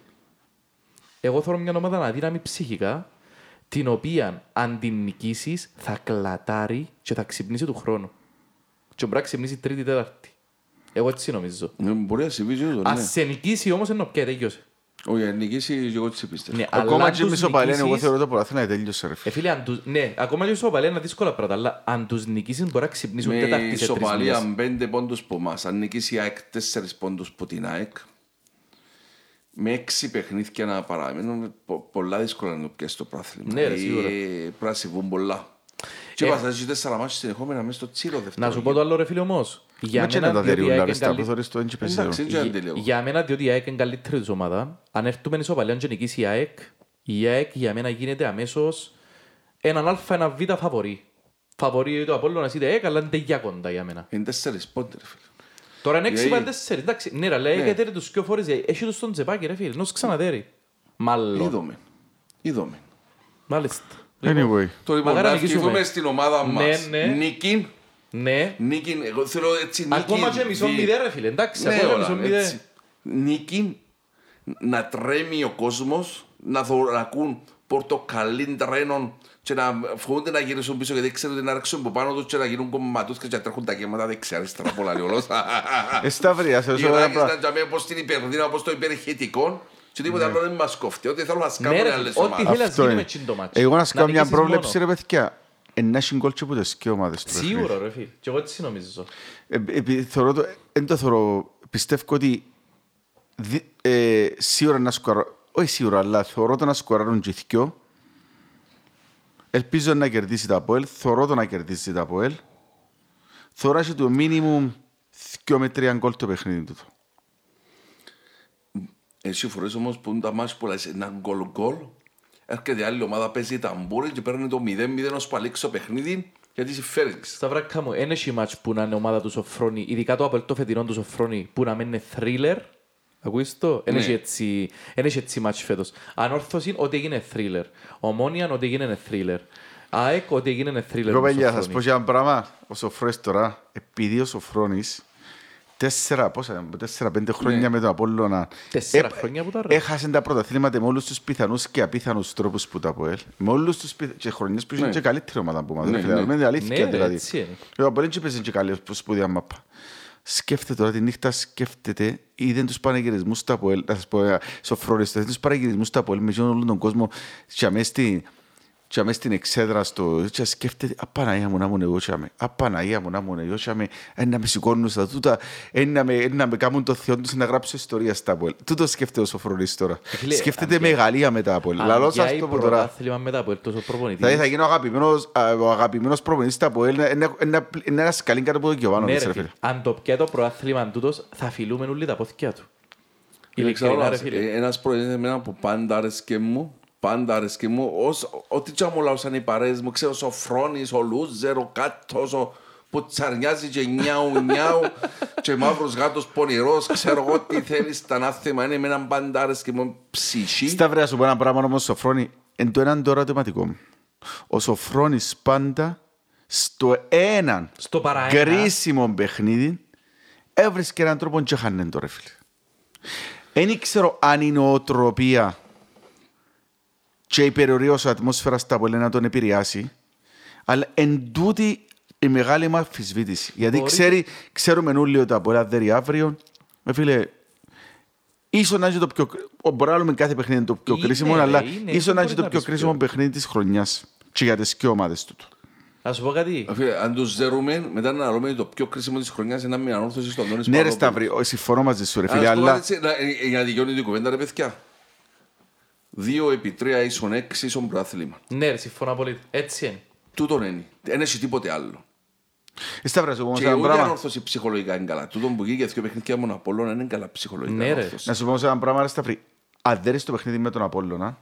Εγώ θέλω μια ομάδα αδύναμη ψυχικά, την οποία αν την νικήσεις θα κλατάρει και θα ξυπνήσει του χρόνου. Και μπορεί να ξυπνήσει τρίτη τέταρτη. Εγώ έτσι νομίζω. Ε, Μπορεί να συμβεί και τούτο, Ας ναι. σε νικήσει όμως ενώ πια τελειώσε. Όχι, αν νικήσει και εγώ έτσι πιστεύω. Ναι, αλλά Ακόμα αν και τους μισοπαλία, εγώ νικήσεις- θεωρώ το πρωτάθλημα τέλειωσε ρε Ε, φίλε. φίλε, αν τους, ναι, ακόμα και ισοπαλία είναι δύσκολα πράγματα, αλλά αν τους νικήσεις μπορεί να ξυπνήσουν Με τέταρτη σε τρεις μήνες. ισοπαλία πέντε πόντους που μας, αν νικήσει η ΑΕΚ τέσσερις πόντους που την ΑΕΚ, με έξι παιχνίδια να παραμείνουν, πο- πολλά δύσκολα να το πιέσει το πράθλημα. Ναι, ρε, σίγουρα. Ε, Πρέπει να συμβούν πολλά. Και είπα, θα έχει τέσσερα μάτια συνεχόμενα μέσα στο τσίρο δεύτερο. Να σου πω το άλλο ρε φίλε όμως. Για Μα και μένα, να τα διότι η δερούν, ΑΕΚ ρε, είναι στα καλή- που θωρείς το έντυπε σε Εντάξει, εγώ. δεν Για- αντιλέγω. Για μένα, διότι η ΑΕΚ είναι καλύτερη της ομάδας, αν έρθουμε ισοπαλία και νικήσει η ΑΕΚ, η ΑΕΚ για μένα γίνεται αμέσως έναν α, ένα β φαβορή. Φαβορή το Απόλλωνας είτε ΑΕΚ, αλλά είναι για κοντά για μένα. Είναι τέσσερις πόντι, ρε φίλε. Τώρα είναι έξι Γιατί- πάνε τέσσερις, εντάξει. Ναι, ρε, αλλά Ναι. ΑΕΚ έτερε τους δυο φορές, έχει τους στον τσεπάκι ρε φίλε, νος ξανατέρει. Μάλλον. Είδαμε. Είδαμε. Μάλιστα. Anyway. Το λοιπόν, Μακάρι να να νικήσουμε. ευχηθούμε στην ομάδα Ναι, μας. ναι. Νίκη. Ναι. Νίκη, εγώ θέλω έτσι νίκη. Ακόμα και μισό δι- μηδέ ρε φίλε, εντάξει. Ναι, ακόμα όλα, μισό μηδέ. έτσι. Νίκη, να τρέμει ο κόσμος, να θωρακούν πορτοκαλί τρένων και να φοβούνται να γυρίσουν πίσω γιατί ξέρουν ότι να ρίξουν από πάνω τους και να γίνουν κομματούς και να τρέχουν τα γέμματα δεξιά αριστερά πολλά λιόλος. Ε, Σταυρία, σε Οι όσο ένα Ιράκες πράγμα. ήταν τζαμί όπως την υπερδίνα, όπως το υπερχετικό και τίποτα άλλο δεν μας κόφτει. Ό,τι θέλω να Ναι, σκάβουν ρε, άλλες ό,τι ομάδες. θέλεις να Αυτό γίνει είναι. με τσιν το μάτσο. Εγώ να σου κάνω μια νικήσεις πρόβλεψη μόνο. ρε παιδιά. Ένα συγκόλ και που τις και ομάδες του παιχνίδι. Σίγουρα ρε φίλε. Και εγώ έτσι νομίζω. Ε, επειδή θεωρώ το, εν το θεωρώ, πιστεύω ότι δι- ε, σίγουρα να σκοράρουν, όχι σίγουρα, αλλά θεωρώ το να σκοράρουν και δυο. Ελπίζω να κερδίσει τα ΑΠΟΕΛ, θεωρώ το να κερδίσει τα ΑΠΟΕΛ. Θεωρώ έχει το μίνιμουμ δυο με τρία γκολ το παιχνίδι του. Εσύ φορές όμως που είναι τα μάτια που λες ένα γκολ γκολ έρχεται άλλη ομάδα, παίζει ταμπούρι και παίρνει το 0-0 ως παλίξει το παιχνίδι γιατί συμφέρει της. Στα βράκα μου, ένα έχει μάτς που να είναι ομάδα του Σοφρόνη, ειδικά το Απελτό φετινό του Σοφρόνη, που να μένει thriller. Ακούεις το, δεν Ναι. έχει έτσι, δεν έχει έτσι μάτς φέτος. Ανόρθωση, ότι έγινε thriller. Ομόνιαν, ότι έγινε thriller. ΑΕΚ, ότι έγινε thriller. Εγώ με παιδιά, θα σας Σοφρόνης. πω και ένα πράγμα. Ο Σοφρόνης τώρα, επειδή ο Σοφρόνης τέσσερα, πόσα, τέσσερα, πέντε χρόνια Ναι. με τον Απόλλωνα Τέσσερα ε, χρόνια που τα ρε. έχασε τα πρωταθλήματα με όλους τους πιθανούς και απίθανους τρόπους που τα ΑΠΟΕΛ. Με όλους τους πιθ... και χρονιές που είχε Ναι. και καλύτερη ομάδα που μας. Ναι, ρε φίλε, ναι. με την αλήθεια Ναι, ρε, δηλαδή. έτσι είναι. Ο Απόλλων και παίζει και καλή που σπουδαία μάπα. Σκέφτεται τώρα τη νύχτα, σκέφτεται, είδε τους πανεγυρισμούς στα ΑΠΟΕΛ, να σας πω, ε, Σοφρόνης, είδε τους πανεγυρισμούς στα ΑΠΟΕΛ με όλον τον κόσμο. Και αμέσως στην- και αμέσως στην εξέδρα στο και σκέφτεται «Απαναία μου να ήμουν εγώ και αμέ, απαναία μου να ήμουν εγώ και αμέ, ε, να με σηκώνουν στα τούτα, ε, να με, ε, να με κάνουν το θεό τους να γράψω ιστορία στα ΑΠΟΕΛ». Τούτο σκέφτεται ο Σοφρόνης τώρα. φίλε, Σκέφτεται αν- μεγαλεία μετά ΑΠΟΕΛ. Λαλός Αν σας πιάει το πω τώρα. πρωτάθλημα μετά από τόσο προπονητής. Δηλαδή θα γίνει ο αγαπημένος, α, ο αγαπημένος προπονητής στα ΑΠΟΕΛ, είναι- είναι- είναι είναι ένας σκαλί κάτω από τον Γιωβάνο. Ναι, ρε ρε φίλε. φίλε. Αν το πιάει το προάθλημα τούτος, θα φιλούμε όλοι τα πόθηκια του. Δεν ξέρω, Ειλικρινά ρε ένας- φίλε. ε, Ένας πρωινής εμένα που πάντα άρεσκε μου, πάντα άρεσκε μου, ως- ό,τι και μου λαούσαν οι παρέες μου, ξέρω, ο Φρόνης, ο Λούζερ, ο Κάτος, ο που τσαρνιάζει και νιάου νιάου και μαύρος γάτος πονηρός, ξέρω εγώ τι θέλεις, τα ανάθεμα είναι με έναν πάντα άρεσκε μου ψυχή. Σταυρέα σου πω ένα πράγμα όμως, Σοφρόνη, εν το έναν το ερωτηματικό μου. Ο Σοφρόνης πάντα στο έναν Στο παραένα. κρίσιμο παιχνίδι έβρισκε έναν τρόπο και χάνε το ρε φίλε. Δεν ξέρω αν η νοοτροπία και η περιορίωση ατμόσφαιρα στα πολλά να τον επηρεάσει, αλλά εν τούτη η μεγάλη μου αμφισβήτηση. Γιατί Μπορεί. ξέρει, ξέρουμε όλοι ότι από ένα δέρι αύριο, με φίλε, ίσως να είναι το πιο, μπορεί να λέμε κάθε παιχνίδι είναι το πιο Είναι, κρίσιμο, ρε, αλλά είναι. ίσως να είναι Μπορείς το να πιο πεις κρίσιμο ποιο. παιχνίδι της χρονιάς και για τις και ομάδες του. Να σου πω κάτι. Φίλε, Αν τους ζερούμε, μετά να λέμε το πιο κρίσιμο της χρονιάς είναι να μην ανόρθωση στον Τόνις Ναι ρε Παπαδόπουλος. Σταύρη, συμφωνώ μαζί σου ρε Ας φίλε, το αλλά βάλω έτσι, να- ε, Για να δικαιώνει την κουβέντα ρε παιδιά. Δύο επί τρία ίσον έξι ίσον πρωτάθλημα. Ναι, ρε, συμφωνώ πολύ. Έτσι είναι. Τούτον είναι. Δεν έχει τίποτε άλλο. Ε, Σταύρη, σου πω όμως Και ένα ούτε πράγμα. ανόρθωση ψυχολογικά είναι καλά. Τούτον που γίνει και δύο παιχνίδια μόνο Απόλλωνα είναι καλά ψυχολογικά. Ναι, ρε. ανόρθωση. Να σου πω όμως ένα πράγμα ρε Σταύρη, αν δεν είσαι το παιχνίδι με τον Απόλλωνα,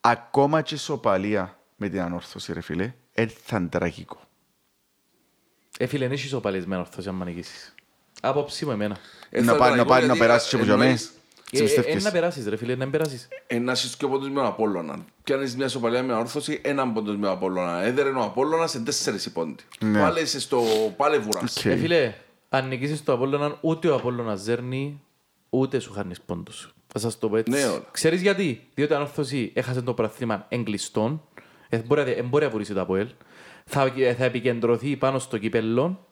ακόμα και σοπαλία με την ανόρθωση ρε φίλε, δεν θα είναι τραγικό. Ε, φίλε, είναι ισοπαλισμένος ορθός, αν μ' ανηγήσεις. Άποψη μου εμένα. Ε, Να θα πάει- το να πω πάει να γιατί, περάσεις και ε, από για εννοείς, Τι Ε, ε, πιστεύεις; ε, να περάσεις, ρε φίλε, να περάσεις. ε, Να είσαι και πόντους με τον Απόλλωνα. Πιάνεις μια σοπαλία με ανόρθωση, έναν πόντος με τον Απόλλωνα. Έδερε ο Απόλλωνας σε τέσσερις οι πόντοι. Ναι. Πάλι είσαι στο... Πάλι βουράς. Οκ. Ε, φίλε, αν νικήσεις το Απόλλωνα, ούτε ο Απόλλωνας ζέρνει, ούτε σου χάνεις πόντους. Θα σας το πω έτσι. Ναι, όλα. Ξέρεις γιατί; Διότι αν ορθώσει έχασε το πρωτάθλημα εγκλειστών, ε, μπορεί να- ε, μπορεί να πουλήσει το Αποέλ, θα, ε, θα επικεντρωθεί πάνω στο κυπέλλο.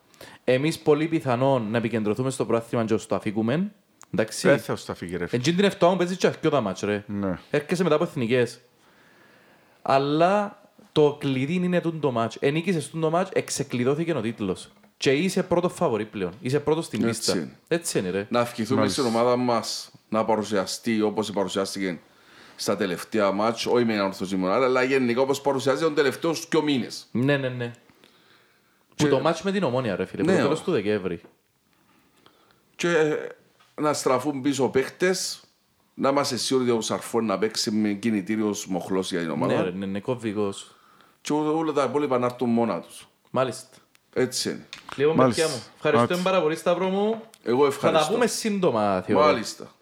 Εμείς πολύ πιθανόν να επικεντρωθούμε στο πρωτάθλημα και ως το αφήκουμε. Εντάξει. Δεν θα σου τα φύγει ρε φίλε. Εντζήν την εφτά μου παίζεις και αρκετό τα μάτς, ρε. Ναι. Έρχεσαι μετά από εθνικές. Αλλά το κλειδί είναι τούτο το μάτς. Ενίκησες τούτο μάτς, εξεκλειδώθηκε ο τίτλος. Και είσαι πρώτο φαβορή πλέον. Είσαι πρώτος στην Έτσι λίστα. είναι. Έτσι είναι, ρε. Να ευχηθούμε Μάλιστα. στην ομάδα μας να παρουσιαστεί όπως παρουσιάστηκε στα τελευταία μάτς, όχι με ανόρθωση μόνο, αλλά γενικά όπως παρουσιάζεται τον τελευταίους δυο μήνες. Ναι, ναι, ναι. Που το μάτς με την Ομόνια ρε φίλε, που Ναι, το τέλος ο. του Δεκέμβρη. Και ε, να στραφούν πίσω παίχτες, να είμαστε σίγουροι ότι ο Σαρφόν να παίξει με κινητήριος μοχλός για την Ναι ομάδα. ρε, είναι είναι κομβικός. Και όλα τα υπόλοιπα να έρθουν μόνα τους. Μάλιστα. Έτσι είναι. Λοιπόν, Μάλιστα. παιδιά μου, ευχαριστούμε Μάλιστα. πάρα πολύ Σταύρο μου. Εγώ Θα τα ευχαριστώ. πούμε σύντομα, θεωρώ. Μάλιστα.